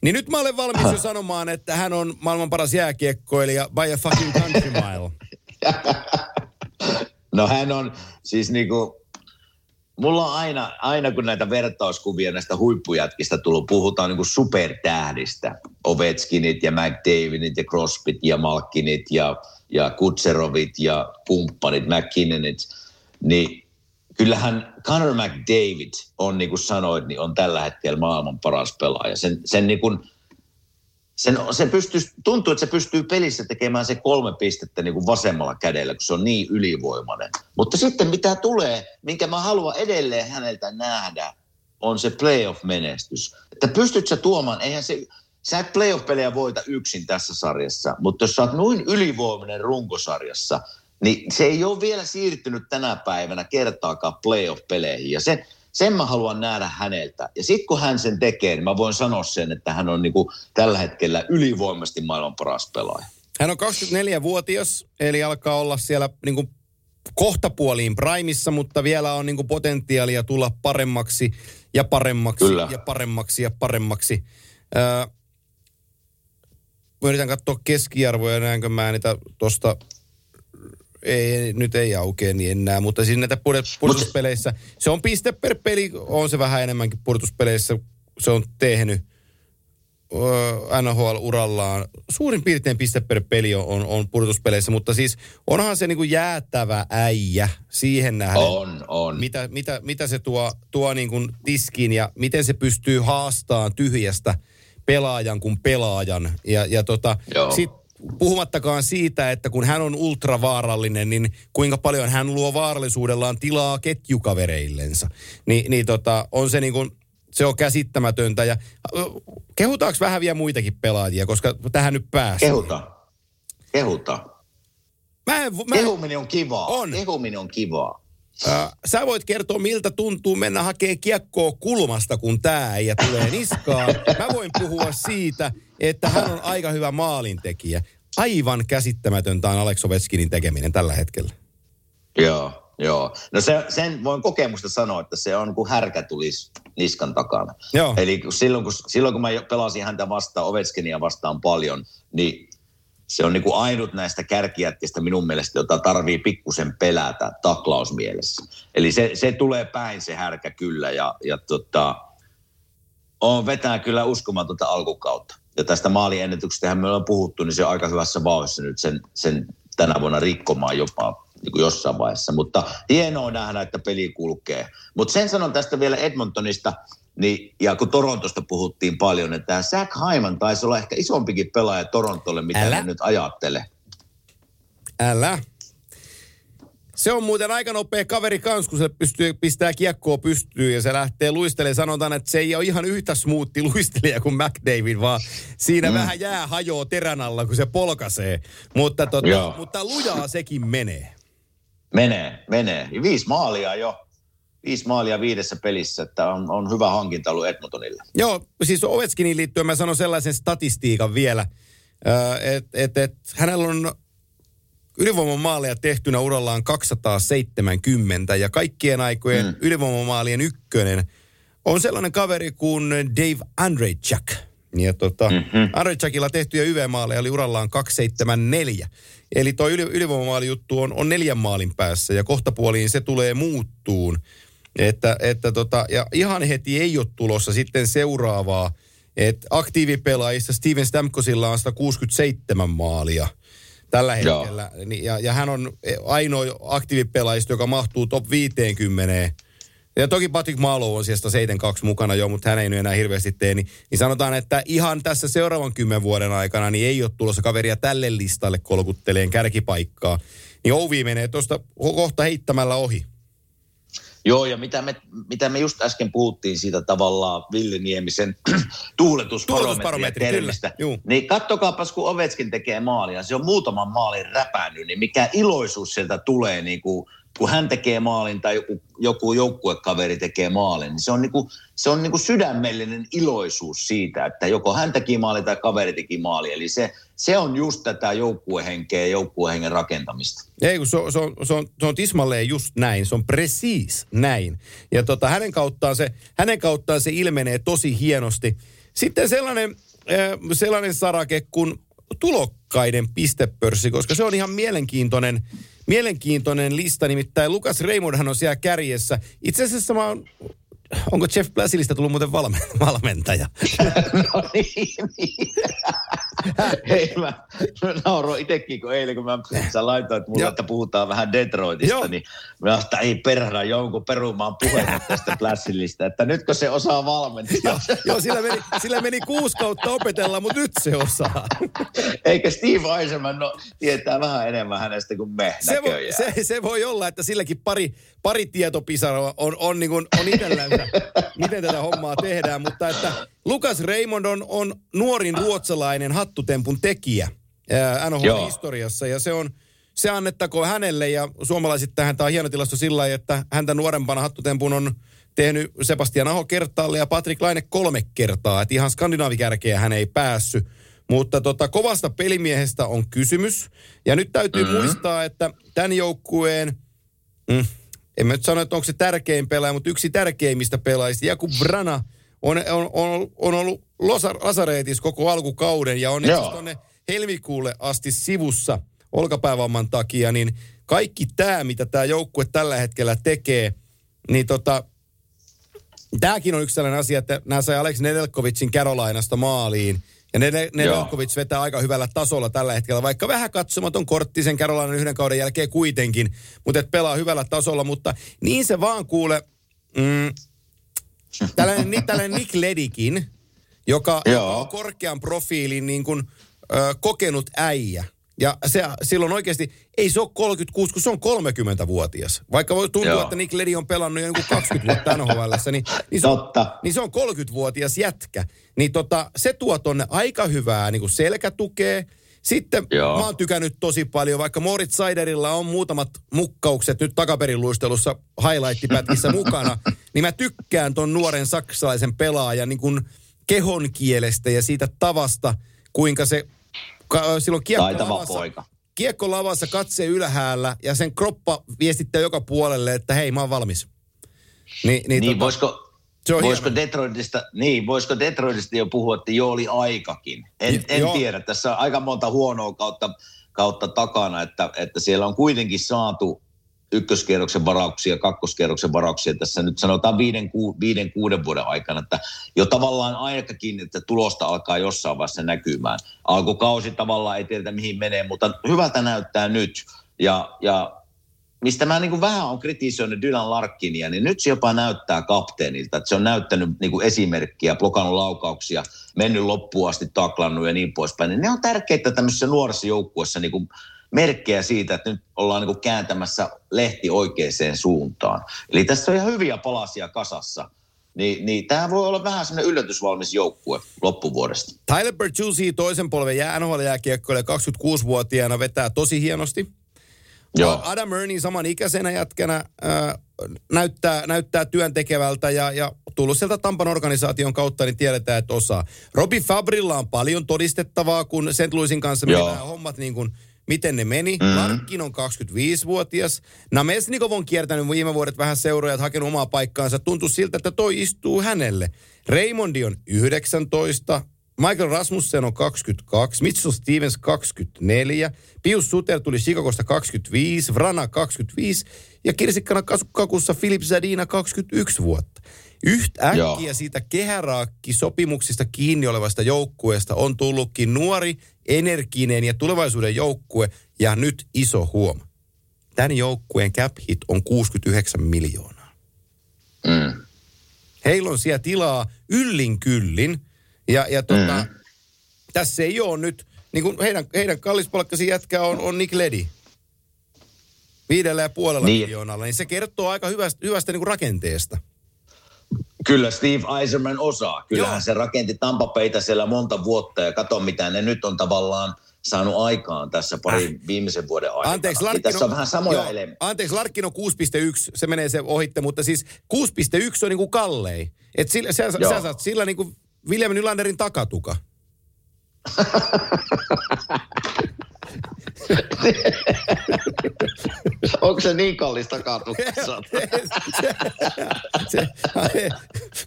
niin nyt mä olen valmis jo sanomaan, että hän on maailman paras jääkiekkoilija by a fucking country mile. No hän on siis niinku, mulla on aina, aina kun näitä vertauskuvia näistä huippujätkistä tullut, puhutaan niinku supertähdistä. Ovechkinit ja McDavidit ja Crosbyt ja Malkinit ja, ja Kutserovit ja kumppanit, McKinnonit. Niin kyllähän Conor McDavid on, niin kuin sanoit, niin on tällä hetkellä maailman paras pelaaja. Sen, sen niin kuin, sen, se pystyy, tuntuu, että se pystyy pelissä tekemään se kolme pistettä niin kuin vasemmalla kädellä, kun se on niin ylivoimainen. Mutta sitten mitä tulee, minkä mä haluan edelleen häneltä nähdä, on se playoff-menestys. Että pystyt sä tuomaan, eihän se, sä et playoff-pelejä voita yksin tässä sarjassa, mutta jos sä oot noin ylivoimainen runkosarjassa – niin se ei ole vielä siirtynyt tänä päivänä kertaakaan playoff-peleihin. Ja sen, sen mä haluan nähdä häneltä. Ja sitten kun hän sen tekee, niin mä voin sanoa sen, että hän on niinku tällä hetkellä ylivoimasti maailman paras pelaaja. Hän on 24-vuotias, eli alkaa olla siellä niinku kohtapuoliin primissa, mutta vielä on niinku potentiaalia tulla paremmaksi ja paremmaksi Kyllä. ja paremmaksi ja paremmaksi. Öö, yritän katsoa keskiarvoja, näenkö mä niitä tuosta ei, nyt ei aukea niin enää, mutta siis näitä pudotuspeleissä, se on piste per peli, on se vähän enemmänkin pudotuspeleissä, se on tehnyt NHL-urallaan. Suurin piirtein piste per peli on, on pudotuspeleissä, mutta siis onhan se niinku jäätävä äijä siihen nähden. On, on. Mitä, mitä, mitä se tuo, tuo niinku tiskiin ja miten se pystyy haastamaan tyhjästä pelaajan kuin pelaajan. Ja, ja tota, sitten puhumattakaan siitä, että kun hän on ultravaarallinen, niin kuinka paljon hän luo vaarallisuudellaan tilaa ketjukavereillensa. Ni, niin tota, on se niin kuin, se on käsittämätöntä. Ja kehutaanko vähän vielä muitakin pelaajia, koska tähän nyt pääsee? Kehuta. Kehuta. Mä en, mä, Kehuminen on kivaa. On. Kehuminen on kivaa. äh, sä voit kertoa, miltä tuntuu mennä hakemaan kiekkoa kulmasta, kun tää ja tulee niskaan. Mä voin puhua siitä, että hän on aika hyvä maalintekijä. Aivan käsittämätöntä on Alex Ovechkinin tekeminen tällä hetkellä. Joo, joo. No se, sen voin kokemusta sanoa, että se on kuin härkä tulisi niskan takana. Joo. Eli silloin, kun, silloin kun mä pelasin häntä vastaan, Ovechkinia vastaan paljon, niin se on niin kuin ainut näistä kärkijätkistä minun mielestä, jota tarvii pikkusen pelätä taklausmielessä. Eli se, se tulee päin se härkä kyllä ja, ja tota, on vetää kyllä uskomatonta alkukautta. Ja tästä maaliennätyksestä me ollaan puhuttu, niin se on aika hyvässä vauhdissa nyt sen, sen tänä vuonna rikkomaan jopa niin kuin jossain vaiheessa. Mutta hienoa nähdä, että peli kulkee. Mutta sen sanon tästä vielä Edmontonista, niin, ja kun Torontosta puhuttiin paljon, että tämä Zach Hyman taisi olla ehkä isompikin pelaaja Torontolle, mitä Älä. nyt ajattelee. Älä. Se on muuten aika nopea kaveri kans, kun se pystyy, pistää kiekkoa pystyyn ja se lähtee luistelemaan. Sanotaan, että se ei ole ihan yhtä smoothi luistelija kuin McDavid, vaan siinä mm. vähän jää hajoaa terän alla, kun se polkasee. Mutta, tota, Joo. mutta lujaa sekin menee. Menee, menee. Ja Viisi maalia jo. Viisi maalia viidessä pelissä, että on, on hyvä hankinta ollut Edmontonille. Joo, siis Ovechkiniin liittyen mä sanon sellaisen statistiikan vielä, että et, et, hänellä on ylivoimamaaleja tehtynä urallaan 270 ja kaikkien aikojen mm. ylivoimamaalien ykkönen on sellainen kaveri kuin Dave Andrejczak. Ja tota, mm-hmm. Andrejczakilla tehtyjä YV-maaleja oli urallaan 274. Eli tuo yli, ylivoimamaalijuttu on, on neljän maalin päässä ja kohtapuoliin se tulee muuttuun. Että, että tota, ja ihan heti ei ole tulossa sitten seuraavaa, että aktiivipelaajista Steven Stamkosilla on 167 maalia tällä hetkellä. Niin- Ja, ja hän on ainoa aktiivipelaajista, joka mahtuu top 50. Ja toki Patrick Malo on sieltä 72 mukana jo, mutta hän ei nyt enää hirveästi tee. Niin, niin sanotaan, että ihan tässä seuraavan kymmen vuoden aikana niin ei ole tulossa kaveria tälle listalle kolkutteleen kärkipaikkaa. Niin Ovi menee tuosta kohta heittämällä ohi. Joo, ja mitä me, mitä me just äsken puhuttiin siitä tavallaan Ville Niemisen tuuletusbarometria Tuuletusbarometri, termistä, kyllä, juu. niin kattokaapas, kun Ovetskin tekee maalia, se on muutaman maalin räpännyt, niin mikä iloisuus sieltä tulee, niin kuin, kun hän tekee maalin tai joku, joku joukkuekaveri tekee maalin, niin se on, niin kuin, se on niin kuin sydämellinen iloisuus siitä, että joko hän teki maali tai kaveri teki maali. Eli se, se on just tätä joukkuehenkeä ja joukkuehengen rakentamista. Ei, kun se on, se on, se on, se on tismalleen just näin. Se on precis näin. Ja tota, hänen, kauttaan se, hänen kauttaan se ilmenee tosi hienosti. Sitten sellainen, äh, sellainen sarake kuin tulokkaiden pistepörssi, koska se on ihan mielenkiintoinen, mielenkiintoinen lista. Nimittäin Lukas Raymondhan on siellä kärjessä. Itse asiassa mä oon, onko Jeff Blassilista tullut muuten valmen- valmentaja? No niin, niin. Hei, mä, mä nauroin itsekin, kun eilen, kun mä, sä laitoit mulle, että puhutaan vähän Detroitista, Joo. niin mä että ei perhana jonkun perumaan puheen tästä Plässillistä, että nytkö se osaa valmentaa. Joo, sillä meni, sillä meni kuusi kautta opetella, mutta nyt se osaa. Eikä Steve Eisenman no, tietää vähän enemmän hänestä kuin me se, näköjään. se, se voi olla, että silläkin pari, pari tietopisaraa on, on, niin kuin, on itsellänsä, miten tätä hommaa tehdään. Mutta että Lukas Raymond on, on nuorin ruotsalainen hattutempun tekijä. NHL-historiassa. Ja se on, se annettakoon hänelle ja suomalaisittain tämä on hieno tilasto sillä lailla, että häntä nuorempana hattutempun on tehnyt Sebastian Aho kertaalle ja Patrick Laine kolme kertaa. Että ihan skandinaavikärkeä hän ei päässyt. Mutta tota, kovasta pelimiehestä on kysymys. Ja nyt täytyy mm-hmm. muistaa, että tämän joukkueen, mm, en mä nyt sano, että onko se tärkein pelaaja, mutta yksi tärkeimmistä pelaajista, Jakub Brana, on, on, on, on ollut lasareetis koko alkukauden ja on itse tuonne helmikuulle asti sivussa olkapäävamman takia, niin kaikki tämä, mitä tämä joukkue tällä hetkellä tekee, niin tota, tämäkin on yksi sellainen asia, että nämä sai Alex Nedelkovicin Carolinasta maaliin. Ja Ned- Nedelkovic vetää aika hyvällä tasolla tällä hetkellä, vaikka vähän katsomaton kortti sen Carolinan yhden kauden jälkeen kuitenkin, mutta et pelaa hyvällä tasolla, mutta niin se vaan kuule, mm, tällainen, tällainen Nick Ledikin, joka Joo. on korkean profiilin niin kuin, ö, kokenut äijä. Ja se, silloin oikeasti, ei se ole 36, kun se on 30-vuotias. Vaikka voi tuntua, Joo. että Nick Ledi on pelannut jo joku 20 vuotta NHLssä, niin, niin, se, on, Totta. niin se on 30-vuotias jätkä. Niin tota, se tuo tonne aika hyvää niin kuin selkätukea. Sitten Joo. mä oon tykännyt tosi paljon, vaikka Moritz Seiderilla on muutamat mukkaukset nyt takaperin luistelussa highlight-pätkissä mukana, niin mä tykkään ton nuoren saksalaisen pelaajan niin kuin kehon kielestä ja siitä tavasta, kuinka se ka- silloin kiekko Taitava lavassa, poika. kiekko lavassa katse ylhäällä ja sen kroppa viestittää joka puolelle, että hei mä oon valmis. Ni, niin, Niin, tota, voisiko, se on voisiko, hieno. Detroitista, niin, voisiko Detroitista jo puhua, että jo oli aikakin? En, Jo- en joo. tiedä. Tässä on aika monta huonoa kautta, kautta takana, että, että siellä on kuitenkin saatu ykköskierroksen varauksia, kakkoskierroksen varauksia tässä nyt sanotaan viiden, ku, viiden kuuden vuoden aikana, että jo tavallaan aikakin, että tulosta alkaa jossain vaiheessa näkymään. Alkukausi tavallaan ei tiedetä mihin menee, mutta hyvältä näyttää nyt. Ja, ja mistä mä niin vähän on kritisoinut Dylan Larkinia, niin nyt se jopa näyttää kapteenilta, että se on näyttänyt niin kuin esimerkkiä, blokannut laukauksia, mennyt loppuun asti, taklannut ja niin poispäin. Niin ne on tärkeitä tämmöisessä nuoressa joukkuessa niin kuin merkkejä siitä, että nyt ollaan niin kääntämässä lehti oikeaan suuntaan. Eli tässä on ihan hyviä palasia kasassa. Niin, niin tämä voi olla vähän semmoinen yllätysvalmis joukkue loppuvuodesta. Tyler Bertuzzi toisen polven jää NHL-jääkiekkoille 26-vuotiaana vetää tosi hienosti. Joo. Adam Ernie saman ikäisenä jätkänä äh, näyttää, näyttää työntekevältä ja, ja tullut sieltä Tampan organisaation kautta, niin tiedetään, että osaa. Robi Fabrilla on paljon todistettavaa, kun St. Louisin kanssa nämä hommat niin kuin, miten ne meni. Mm-hmm. Larkin on 25-vuotias. Namesnikov on kiertänyt viime vuodet vähän seuroja, hakenut omaa paikkaansa. Tuntuu siltä, että toi istuu hänelle. Raymondi on 19. Michael Rasmussen on 22, Mitchell Stevens 24, Pius Suter tuli Chicagosta 25, Vrana 25 ja kirsikkana kakussa Philip Zadina 21 vuotta. Yhtäkkiä Joo. siitä kehäraakki-sopimuksista kiinni olevasta joukkueesta on tullutkin nuori, energinen ja tulevaisuuden joukkue ja nyt iso huoma. Tämän joukkueen cap hit on 69 miljoonaa. Mm. Heillä on siellä tilaa yllin kyllin. Ja, ja tota, mm. tässä ei ole nyt, niin kuin heidän, heidän kallispalkkasi jätkä on, on Nick Ledi. Viidellä ja puolella Niin. miljoonalla. Niin se kertoo aika hyvästä, hyvästä niin kuin rakenteesta. Kyllä Steve Eiserman osaa. Kyllähän Joo. se rakenti Tampapeita siellä monta vuotta ja kato mitä ne nyt on tavallaan saanut aikaan tässä pari viimeisen vuoden aikana. Äh. Anteeksi, niin Larkkino, tässä on vähän samoja elementtejä. Anteeksi, Larkkino 6.1, se menee se ohitte, mutta siis 6.1 on niin kuin kallei. Et sillä, sä, Joo. sä saat sillä niin kuin William Nylanderin takatuka. Onko se niin kallista katukassa? se,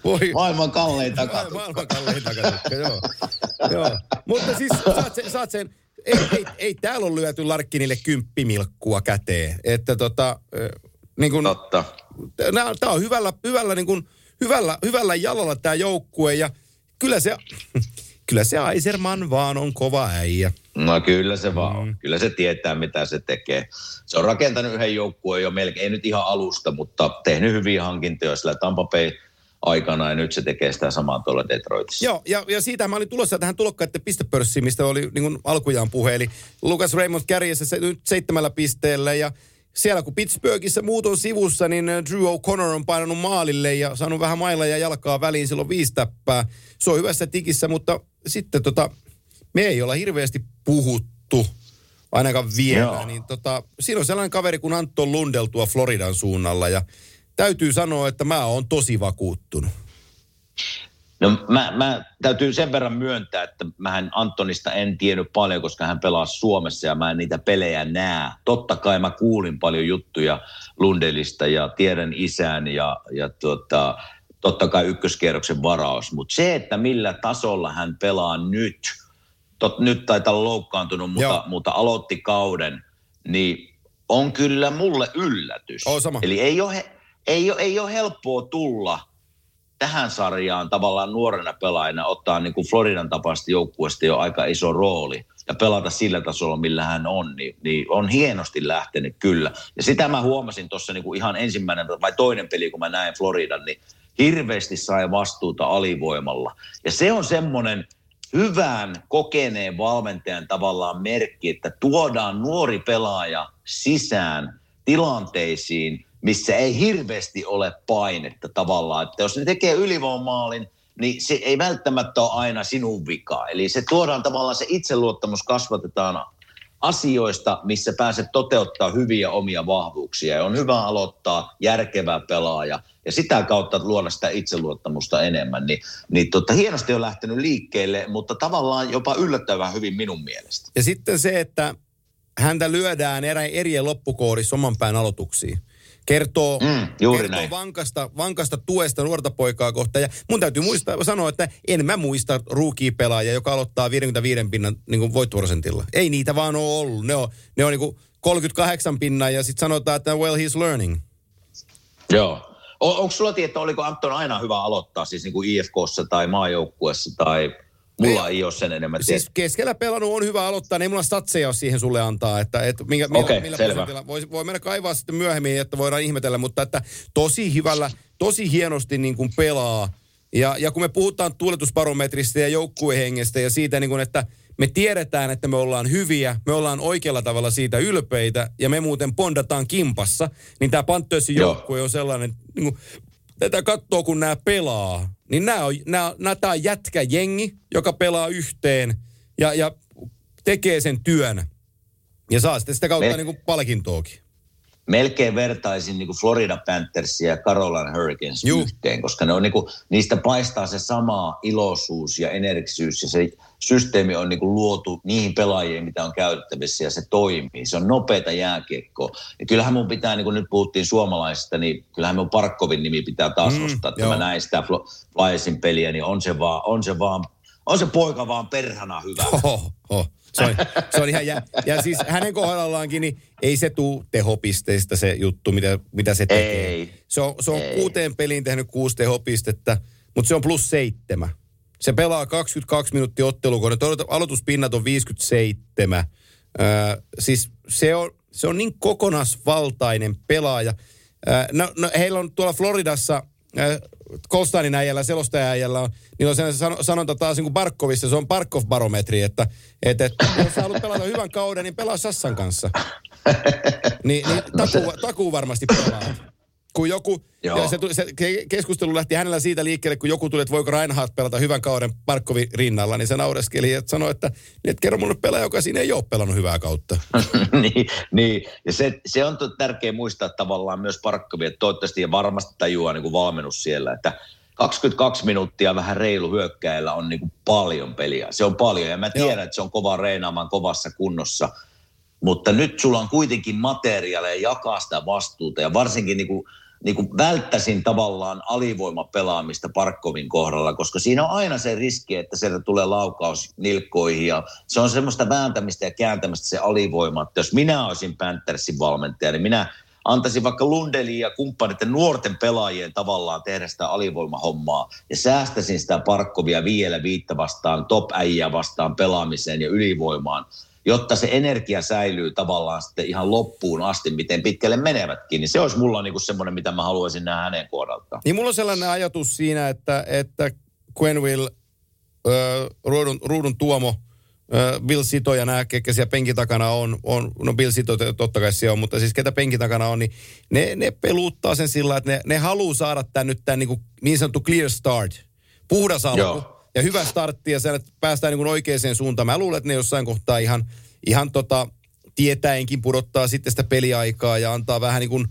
voi, Maailman kallein Ma- takatukka. Maailman kallein takatukka, joo. joo. Mutta siis saat sen, saat sen ei, ei, ei täällä ole lyöty Larkkinille kymppimilkkua käteen. Että tota, niin kun, Totta. tämä on hyvällä, hyvällä, niin kun, hyvällä, hyvällä jalalla tämä joukkue ja kyllä se, kyllä se Aiserman vaan on kova äijä. No kyllä se vaan on. Kyllä se tietää, mitä se tekee. Se on rakentanut yhden joukkueen jo melkein, ei nyt ihan alusta, mutta tehnyt hyviä hankintoja sillä Tampa Bay aikana ja nyt se tekee sitä samaa tuolla Detroitissa. Joo, ja, ja siitä mä olin tulossa tähän tulokkaiden pistepörssiin, mistä oli niin kuin alkujaan puhe. Eli Lucas Raymond kärjessä se, nyt seitsemällä pisteellä ja siellä kun Pittsburghissa muut on sivussa, niin Drew O'Connor on painanut maalille ja saanut vähän mailla ja jalkaa väliin silloin viisi täppää. Se on hyvässä tikissä, mutta sitten tota, me ei olla hirveästi puhuttu, ainakaan vielä. Joo. Niin tota, siinä on sellainen kaveri kuin Anton Lundell tuo Floridan suunnalla ja täytyy sanoa, että mä oon tosi vakuuttunut. No mä, mä täytyy sen verran myöntää, että mähän Antonista en tiennyt paljon, koska hän pelaa Suomessa ja mä en niitä pelejä näe. Totta kai mä kuulin paljon juttuja Lundelista ja tiedän isän ja, ja tuota, totta kai ykköskierroksen varaus. Mutta se, että millä tasolla hän pelaa nyt, tot, nyt taitaa olla loukkaantunut, Joo. mutta, mutta aloitti kauden, niin on kyllä mulle yllätys. Oo, sama. Eli ei ole, he- ei, ole, ei ole helppoa tulla tähän sarjaan tavallaan nuorena pelaajana ottaa niin kuin Floridan tapaista joukkueesta jo aika iso rooli ja pelata sillä tasolla, millä hän on, niin, niin on hienosti lähtenyt kyllä. Ja sitä mä huomasin tuossa niin ihan ensimmäinen vai toinen peli, kun mä näin Floridan, niin hirveästi sai vastuuta alivoimalla. Ja se on semmoinen hyvän kokeneen valmentajan tavallaan merkki, että tuodaan nuori pelaaja sisään tilanteisiin, missä ei hirveästi ole painetta tavallaan. Että jos ne tekee ylivoimaalin, niin se ei välttämättä ole aina sinun vika. Eli se tuodaan tavallaan, se itseluottamus kasvatetaan asioista, missä pääset toteuttaa hyviä omia vahvuuksia. Ja on hyvä aloittaa järkevä pelaaja ja sitä kautta luoda sitä itseluottamusta enemmän. Ni, niin tota, hienosti on lähtenyt liikkeelle, mutta tavallaan jopa yllättävän hyvin minun mielestä. Ja sitten se, että häntä lyödään erä, erien loppukoodissa oman pään aloituksiin kertoo, mm, juuri kertoo näin. vankasta, vankasta tuesta nuorta poikaa kohtaan. Ja mun täytyy muistaa, sanoa, että en mä muista rookie-pelaajaa, joka aloittaa 55 pinnan niin voittoprosentilla. Ei niitä vaan ole ollut. Ne on, ne on niin kuin 38 pinnan ja sitten sanotaan, että well he's learning. Joo. On, onko sulla tietoa, oliko Anton aina hyvä aloittaa siis niin kuin IFKssa tai maajoukkuessa tai Mulla ei, ei ole sen enemmän Siis keskellä pelannut on hyvä aloittaa, niin ei mulla statseja siihen sulle antaa, että, että minkä, millä, okay, millä prosentilla. Voi, voi mennä kaivaa sitten myöhemmin, että voidaan ihmetellä, mutta että tosi hyvällä, tosi hienosti niin kuin pelaa. Ja, ja kun me puhutaan tuuletusbarometrista ja joukkuehengestä ja siitä, niin kuin, että me tiedetään, että me ollaan hyviä, me ollaan oikealla tavalla siitä ylpeitä ja me muuten pondataan kimpassa, niin tämä Pantössin joukkue on sellainen, niin kuin, tätä katsoo kun nämä pelaa, niin nämä on, nämä, nämä, tämä on jengi, joka pelaa yhteen ja, ja tekee sen työn. Ja saa sitten sitä kautta Me, niin kuin palkintoakin. Melkein vertaisin niin kuin Florida Panthersia ja Carolina Hurricanes Juh. yhteen, koska ne on niin kuin, niistä paistaa se sama iloisuus ja energisyys ja se systeemi on niin kuin luotu niihin pelaajiin, mitä on käytettävissä ja se toimii. Se on nopeata jääkiekkoa. Ja kyllähän mun pitää, niin kuin nyt puhuttiin suomalaisista, niin kyllähän mun Parkkovin nimi pitää taas mm, nostaa. Että mä näin sitä Flyersin peliä, niin on se vaan, on se vaan, on se poika vaan perhana hyvä. Oho, oho. Se on, se on ihan, ja, ja siis hänen kohdallaankin, niin ei se tuu tehopisteistä se juttu, mitä, mitä se tekee. Ei, se on, se on ei. kuuteen peliin tehnyt kuusi tehopistettä, mutta se on plus seitsemän. Se pelaa 22 minuuttia ottelukohde. Aloituspinnat on 57. Öö, siis se on, se on niin kokonaisvaltainen pelaaja. Öö, no, no, heillä on tuolla Floridassa öö, Kolstainin äijällä, selostaja on, niin on sellainen sanonta taas niin kuin Barkovissa, se on Barkov-barometri, että, että, että jos sä haluat pelata hyvän kauden, niin pelaa Sassan kanssa. Niin, niin takuu, takuu varmasti pelaa kun joku, ja se, se keskustelu lähti hänellä siitä liikkeelle, kun joku tuli, että voiko Reinhardt pelata hyvän kauden Parkkovin rinnalla, niin se naureskeli ja sanoi, että, niin, että kerro mulle pelaaja, joka siinä ei ole pelannut hyvää kautta. niin, niin, ja se, se on tärkeä muistaa tavallaan myös Parkkovi, että toivottavasti ja varmasti tajuaa niin kuin valmennus siellä, että 22 minuuttia vähän reilu hyökkäillä on niin kuin paljon peliä. Se on paljon ja mä tiedän, Joo. että se on kova reinaamaan kovassa kunnossa – mutta nyt sulla on kuitenkin materiaaleja jakaa sitä vastuuta ja varsinkin niin kuin niin kuin välttäisin tavallaan alivoimapelaamista Parkkovin kohdalla, koska siinä on aina se riski, että sieltä tulee laukaus nilkkoihin ja se on semmoista vääntämistä ja kääntämistä se alivoima. Että jos minä olisin Panthersin valmentaja, niin minä antaisin vaikka Lundeliin ja kumppaneiden nuorten pelaajien tavallaan tehdä sitä alivoimahommaa ja säästäisin sitä Parkkovia vielä viittä vastaan, top äijä vastaan pelaamiseen ja ylivoimaan jotta se energia säilyy tavallaan sitten ihan loppuun asti, miten pitkälle menevätkin, niin se olisi mulla niinku semmoinen, mitä mä haluaisin nähdä hänen kohdaltaan. Niin mulla on sellainen ajatus siinä, että, että Quenville, äh, ruudun, ruudun Tuomo, äh, Bill Sito ja nämä, ketkä siellä penkin takana on, on, no Bill Sito totta kai siellä on, mutta siis ketä penkin takana on, niin ne, ne peluuttaa sen sillä, että ne, ne haluaa saada tämän nyt tämän niin, kuin, niin sanottu clear start, puhdas alku. Joo ja hyvä startti ja sen, että päästään niin kuin oikeaan suuntaan. Mä luulen, että ne jossain kohtaa ihan, ihan tota, tietäenkin pudottaa sitten sitä peliaikaa ja antaa vähän niin kuin,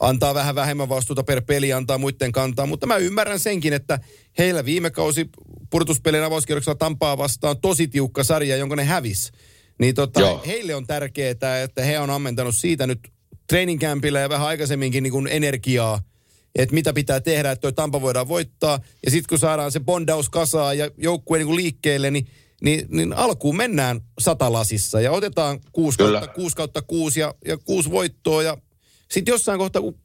antaa vähän vähemmän vastuuta per peli, antaa muiden kantaa. Mutta mä ymmärrän senkin, että heillä viime kausi pudotuspelin avauskierroksella Tampaa vastaan tosi tiukka sarja, jonka ne hävis. Niin tota, heille on tärkeää, että he on ammentanut siitä nyt training campilla ja vähän aikaisemminkin niin kuin energiaa – että mitä pitää tehdä, että toi Tampa voidaan voittaa. Ja sitten kun saadaan se bondaus kasaa ja joukkue niin liikkeelle, niin, niin, niin alkuun mennään satalasissa ja otetaan 6 kautta 6, kautta 6 ja, ja 6 voittoa ja sitten jossain kohtaa, kun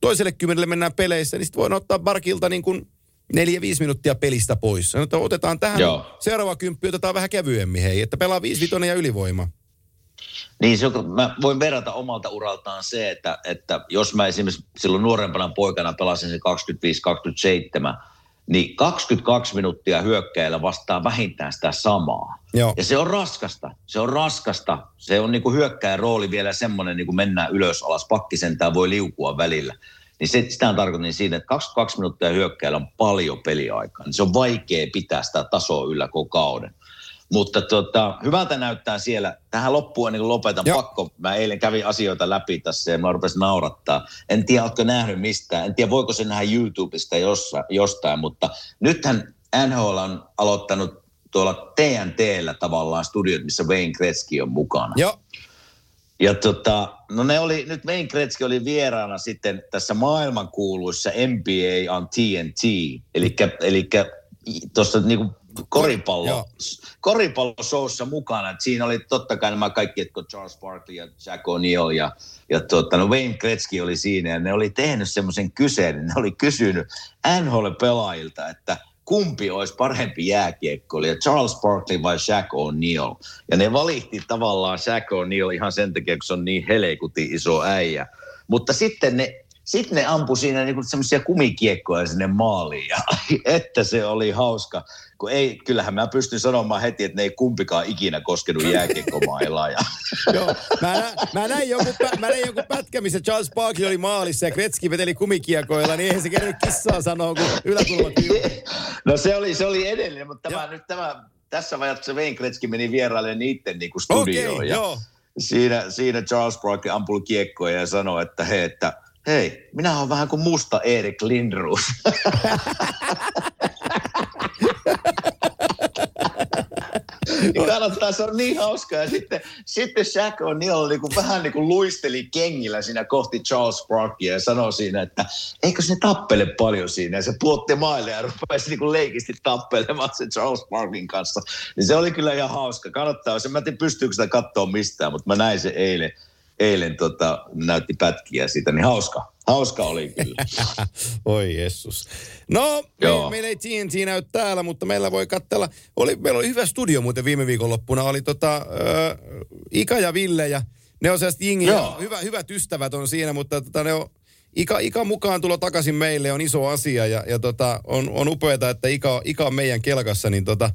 toiselle kymmenelle mennään peleissä, niin sitten voidaan ottaa Barkilta niin kuin neljä, viisi minuuttia pelistä pois. Sanotaan, otetaan tähän Joo. seuraava kymppi, otetaan vähän kevyemmin, hei, että pelaa viisi vitonen ja ylivoima. Niin, se, mä voin verrata omalta uraltaan se, että, että jos mä esimerkiksi silloin nuorempana poikana pelasin se 25-27, niin 22 minuuttia hyökkäillä vastaa vähintään sitä samaa. Joo. Ja se on raskasta. Se on raskasta. Se on niin kuin hyökkäjän rooli vielä semmoinen, niin kuin mennään ylös alas. Pakki sentään voi liukua välillä. niin se, sitä on tarkoittanut siinä, että 22 minuuttia hyökkäillä on paljon peliaikaa. Niin se on vaikea pitää sitä tasoa yllä koko kauden. Mutta tota, hyvältä näyttää siellä. Tähän loppuun, niin kuin lopetan, Joo. pakko. Mä eilen kävin asioita läpi tässä ja mä rupesin naurattaa. En tiedä, oletko nähnyt mistään. En tiedä, voiko se nähdä YouTubesta jossain, jostain, mutta nythän NHL on aloittanut tuolla TNTllä tavallaan studiot, missä Wayne Gretzky on mukana. Joo, Ja tota, no ne oli, nyt Wayne Gretzky oli vieraana sitten tässä maailmankuuluissa NBA on TNT, eli tuossa niinku koripallo, Joo. koripalloshowssa mukana. Et siinä oli totta kai nämä kaikki, että Charles Barkley ja Jack O'Neal ja, ja tota, no Wayne Gretzky oli siinä ja ne oli tehnyt semmoisen kyselyn. Ne oli kysynyt NHL-pelaajilta, että kumpi olisi parempi jääkiekkoilija, Charles Barkley vai Shaq O'Neal. Ja ne valitti tavallaan Shaq O'Neal ihan sen takia, kun se on niin helekuti iso äijä. Mutta sitten ne, sitten ne ampui siinä niinku semmoisia kumikiekkoja sinne maaliin. Ja, että se oli hauska. Kun ei, kyllähän mä pystyn sanomaan heti, että ne ei kumpikaan ikinä koskenut jääkiekkomailaa. Ja, joo. Mä, nä, mä, näin joku, mä näin joku pätkä, missä Charles Barkley oli maalissa ja Gretzky veteli kumikiekoilla, niin eihän se kerran kissaa sanoa, kun yläkulmat no se oli, se oli edellinen, mutta tämä, nyt tämä, tässä vaiheessa Wayne Gretzky meni vierailemaan niiden niin kuin Okei, studioon. ja joo. siinä, siinä Charles Barkley ampui kiekkoja ja sanoi, että hei, että hei, minä olen vähän kuin musta Erik Lindros. Niin kannattaa, se on niin hauskaa. Ja sitten, sitten Shaq on niin, oli kuin, vähän niin kuin luisteli kengillä siinä kohti Charles Barkleyä ja sanoi siinä, että eikö se tappele paljon siinä. Ja se puotti maille ja rupesi niin kuin leikisti tappelemaan se Charles Barkleyn kanssa. Niin se oli kyllä ihan hauska. Kannattaa, se, mä en tiedä pystyykö sitä katsoa mistään, mutta mä näin se eilen. Eilen tota, näytti pätkiä siitä, niin hauska. Hauska oli kyllä. Oi Jessus. No, Joo. meillä ei TNT näy täällä, mutta meillä voi katsella. Oli, meillä oli hyvä studio muuten viime viikonloppuna. Oli tota, äh, Ika ja Ville ja ne on sellaiset jingiä. Joo. Hyvä, hyvät ystävät on siinä, mutta tota, ne on, Ika, Ika mukaan tulo takaisin meille on iso asia ja, ja tota, on, on upeaa, että Ika, Ika on meidän kelkassa, niin tota,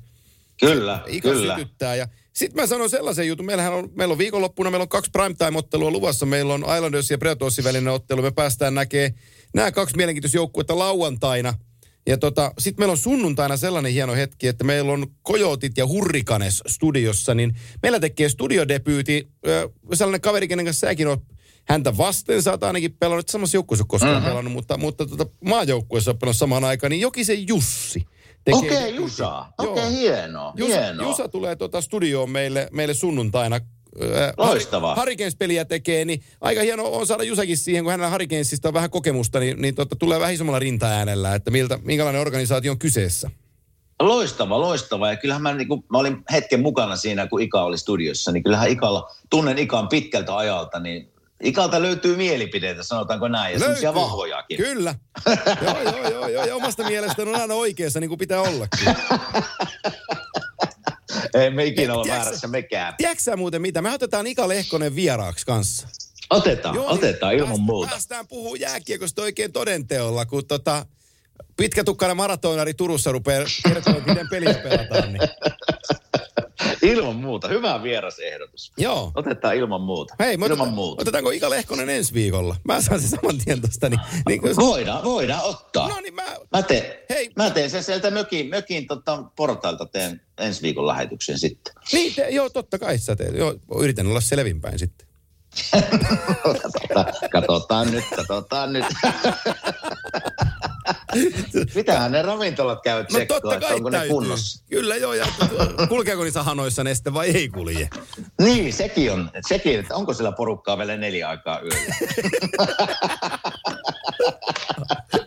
Kyllä, Ika kyllä. sytyttää. Ja sitten mä sanon sellaisen jutun, meillähän on, meillä on viikonloppuna, meillä on kaksi primetime-ottelua luvassa. Meillä on Islanders ja Predatorsin välinen ottelu. Me päästään näkee nämä kaksi mielenkiintoista joukkuetta lauantaina. Ja tota, sitten meillä on sunnuntaina sellainen hieno hetki, että meillä on Kojotit ja Hurrikanes studiossa, niin meillä tekee studiodebyyti sellainen kaveri, kenen kanssa säkin oot häntä vasten, sä oot ainakin pelannut, samassa joukkueessa koskaan mm-hmm. pelannut, mutta, mutta tota, maajoukkueessa on pelannut samaan aikaan, niin Jokisen Jussi. Tekee Okei, okay. Jusa. Okei, okay, hienoa, Jusa, hienoa. Jusa tulee tuota studioon meille, meille sunnuntaina. Loistavaa. Harikens-peliä tekee, niin aika hieno on saada Jusakin siihen, kun hänellä Harikensista on vähän kokemusta, niin, niin tota, tulee vähän isommalla rintaäänellä, että miltä, minkälainen organisaatio on kyseessä. Loistava, loistava. Ja kyllähän mä, niin kuin, mä olin hetken mukana siinä, kun Ika oli studiossa, niin kyllähän Ikalla, tunnen Ikan pitkältä ajalta, niin Ikalta löytyy mielipiteitä, sanotaanko näin, ja semmoisia vahvojakin. Kyllä. joo, joo, joo, joo, ja omasta mielestäni on aina oikeassa, niin kuin pitää ollakin. Ei me ikinä ole väärässä mekään. Tiedätkö muuten mitä? Me otetaan Ika Lehkonen vieraaksi kanssa. Otetaan, Joo, otetaan niin ilman päästä- muuta. Päästään puhuu jääkiekosta oikein todenteolla, kun tota, pitkätukkainen maratonari Turussa rupeaa kertomaan, miten peliä pelataan. Niin. Ilman muuta. Hyvä vierasehdotus. Joo. Otetaan ilman muuta. Hei, me ilman otetaan, muuta. otetaanko Ika Lehkonen ensi viikolla? Mä saan sen saman tien tosta. Niin, niin, kun- Voidaan, voidaan ottaa. no niin, mä, Mä teen, Hei. mä teen sen sieltä mökin, mökin tota, portailta teen ensi viikon lähetyksen sitten. niin, te, joo, totta kai sä teet. Joo, yritän olla selvinpäin sitten. katsotaan, katsotaan nyt, katsotaan nyt. Mitähän ne ravintolat käy No tsekkoa, totta että kai onko ne täytyy. kunnossa? Kyllä joo, ja kulkeeko niissä hanoissa neste vai ei kulje? Niin, sekin on, sekin, että onko sillä porukkaa vielä neljä aikaa yöllä.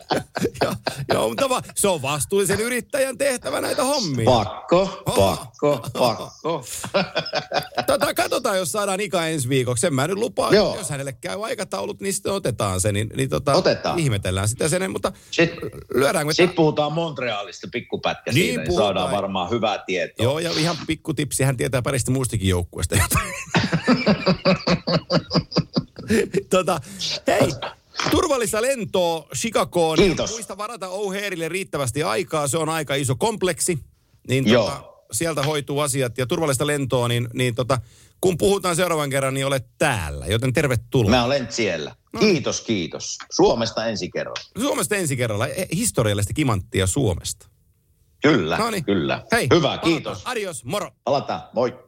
joo, mutta va, se on vastuullisen yrittäjän tehtävä näitä hommia. Pakko, pakko, pakko. Tota, katsotaan, jos saadaan Ika ensi viikoksi. Sen mä nyt lupaan. Joo. Jos hänelle käy aikataulut, niin sitten otetaan se. Niin, niin tota, Otetaan. ihmetellään sitä sen. Mutta Sitten, lyödäänkö sitten puhutaan Montrealista pikkupätkä Niin, siinä, niin puhutaan. saadaan varmaan hyvää tietoa. Joo, ja ihan pikku tipsi. Hän tietää parista muistakin joukkueesta tota, hei, turvallista lentoa Chicagoon. Kiitos. Muista varata O'Hareille riittävästi aikaa. Se on aika iso kompleksi. Niin Joo. tota, sieltä hoituu asiat. Ja turvallista lentoa, niin, niin tota, kun puhutaan seuraavan kerran, niin olet täällä. Joten tervetuloa. Mä olen siellä. Kiitos, kiitos. Suomesta ensi kerralla. Suomesta ensi kerralla. Eh, Historiallista kimanttia Suomesta. Kyllä, Noniin. kyllä. Hei, Hyvä, palataan. kiitos. Adios, moro. Palataan, moi.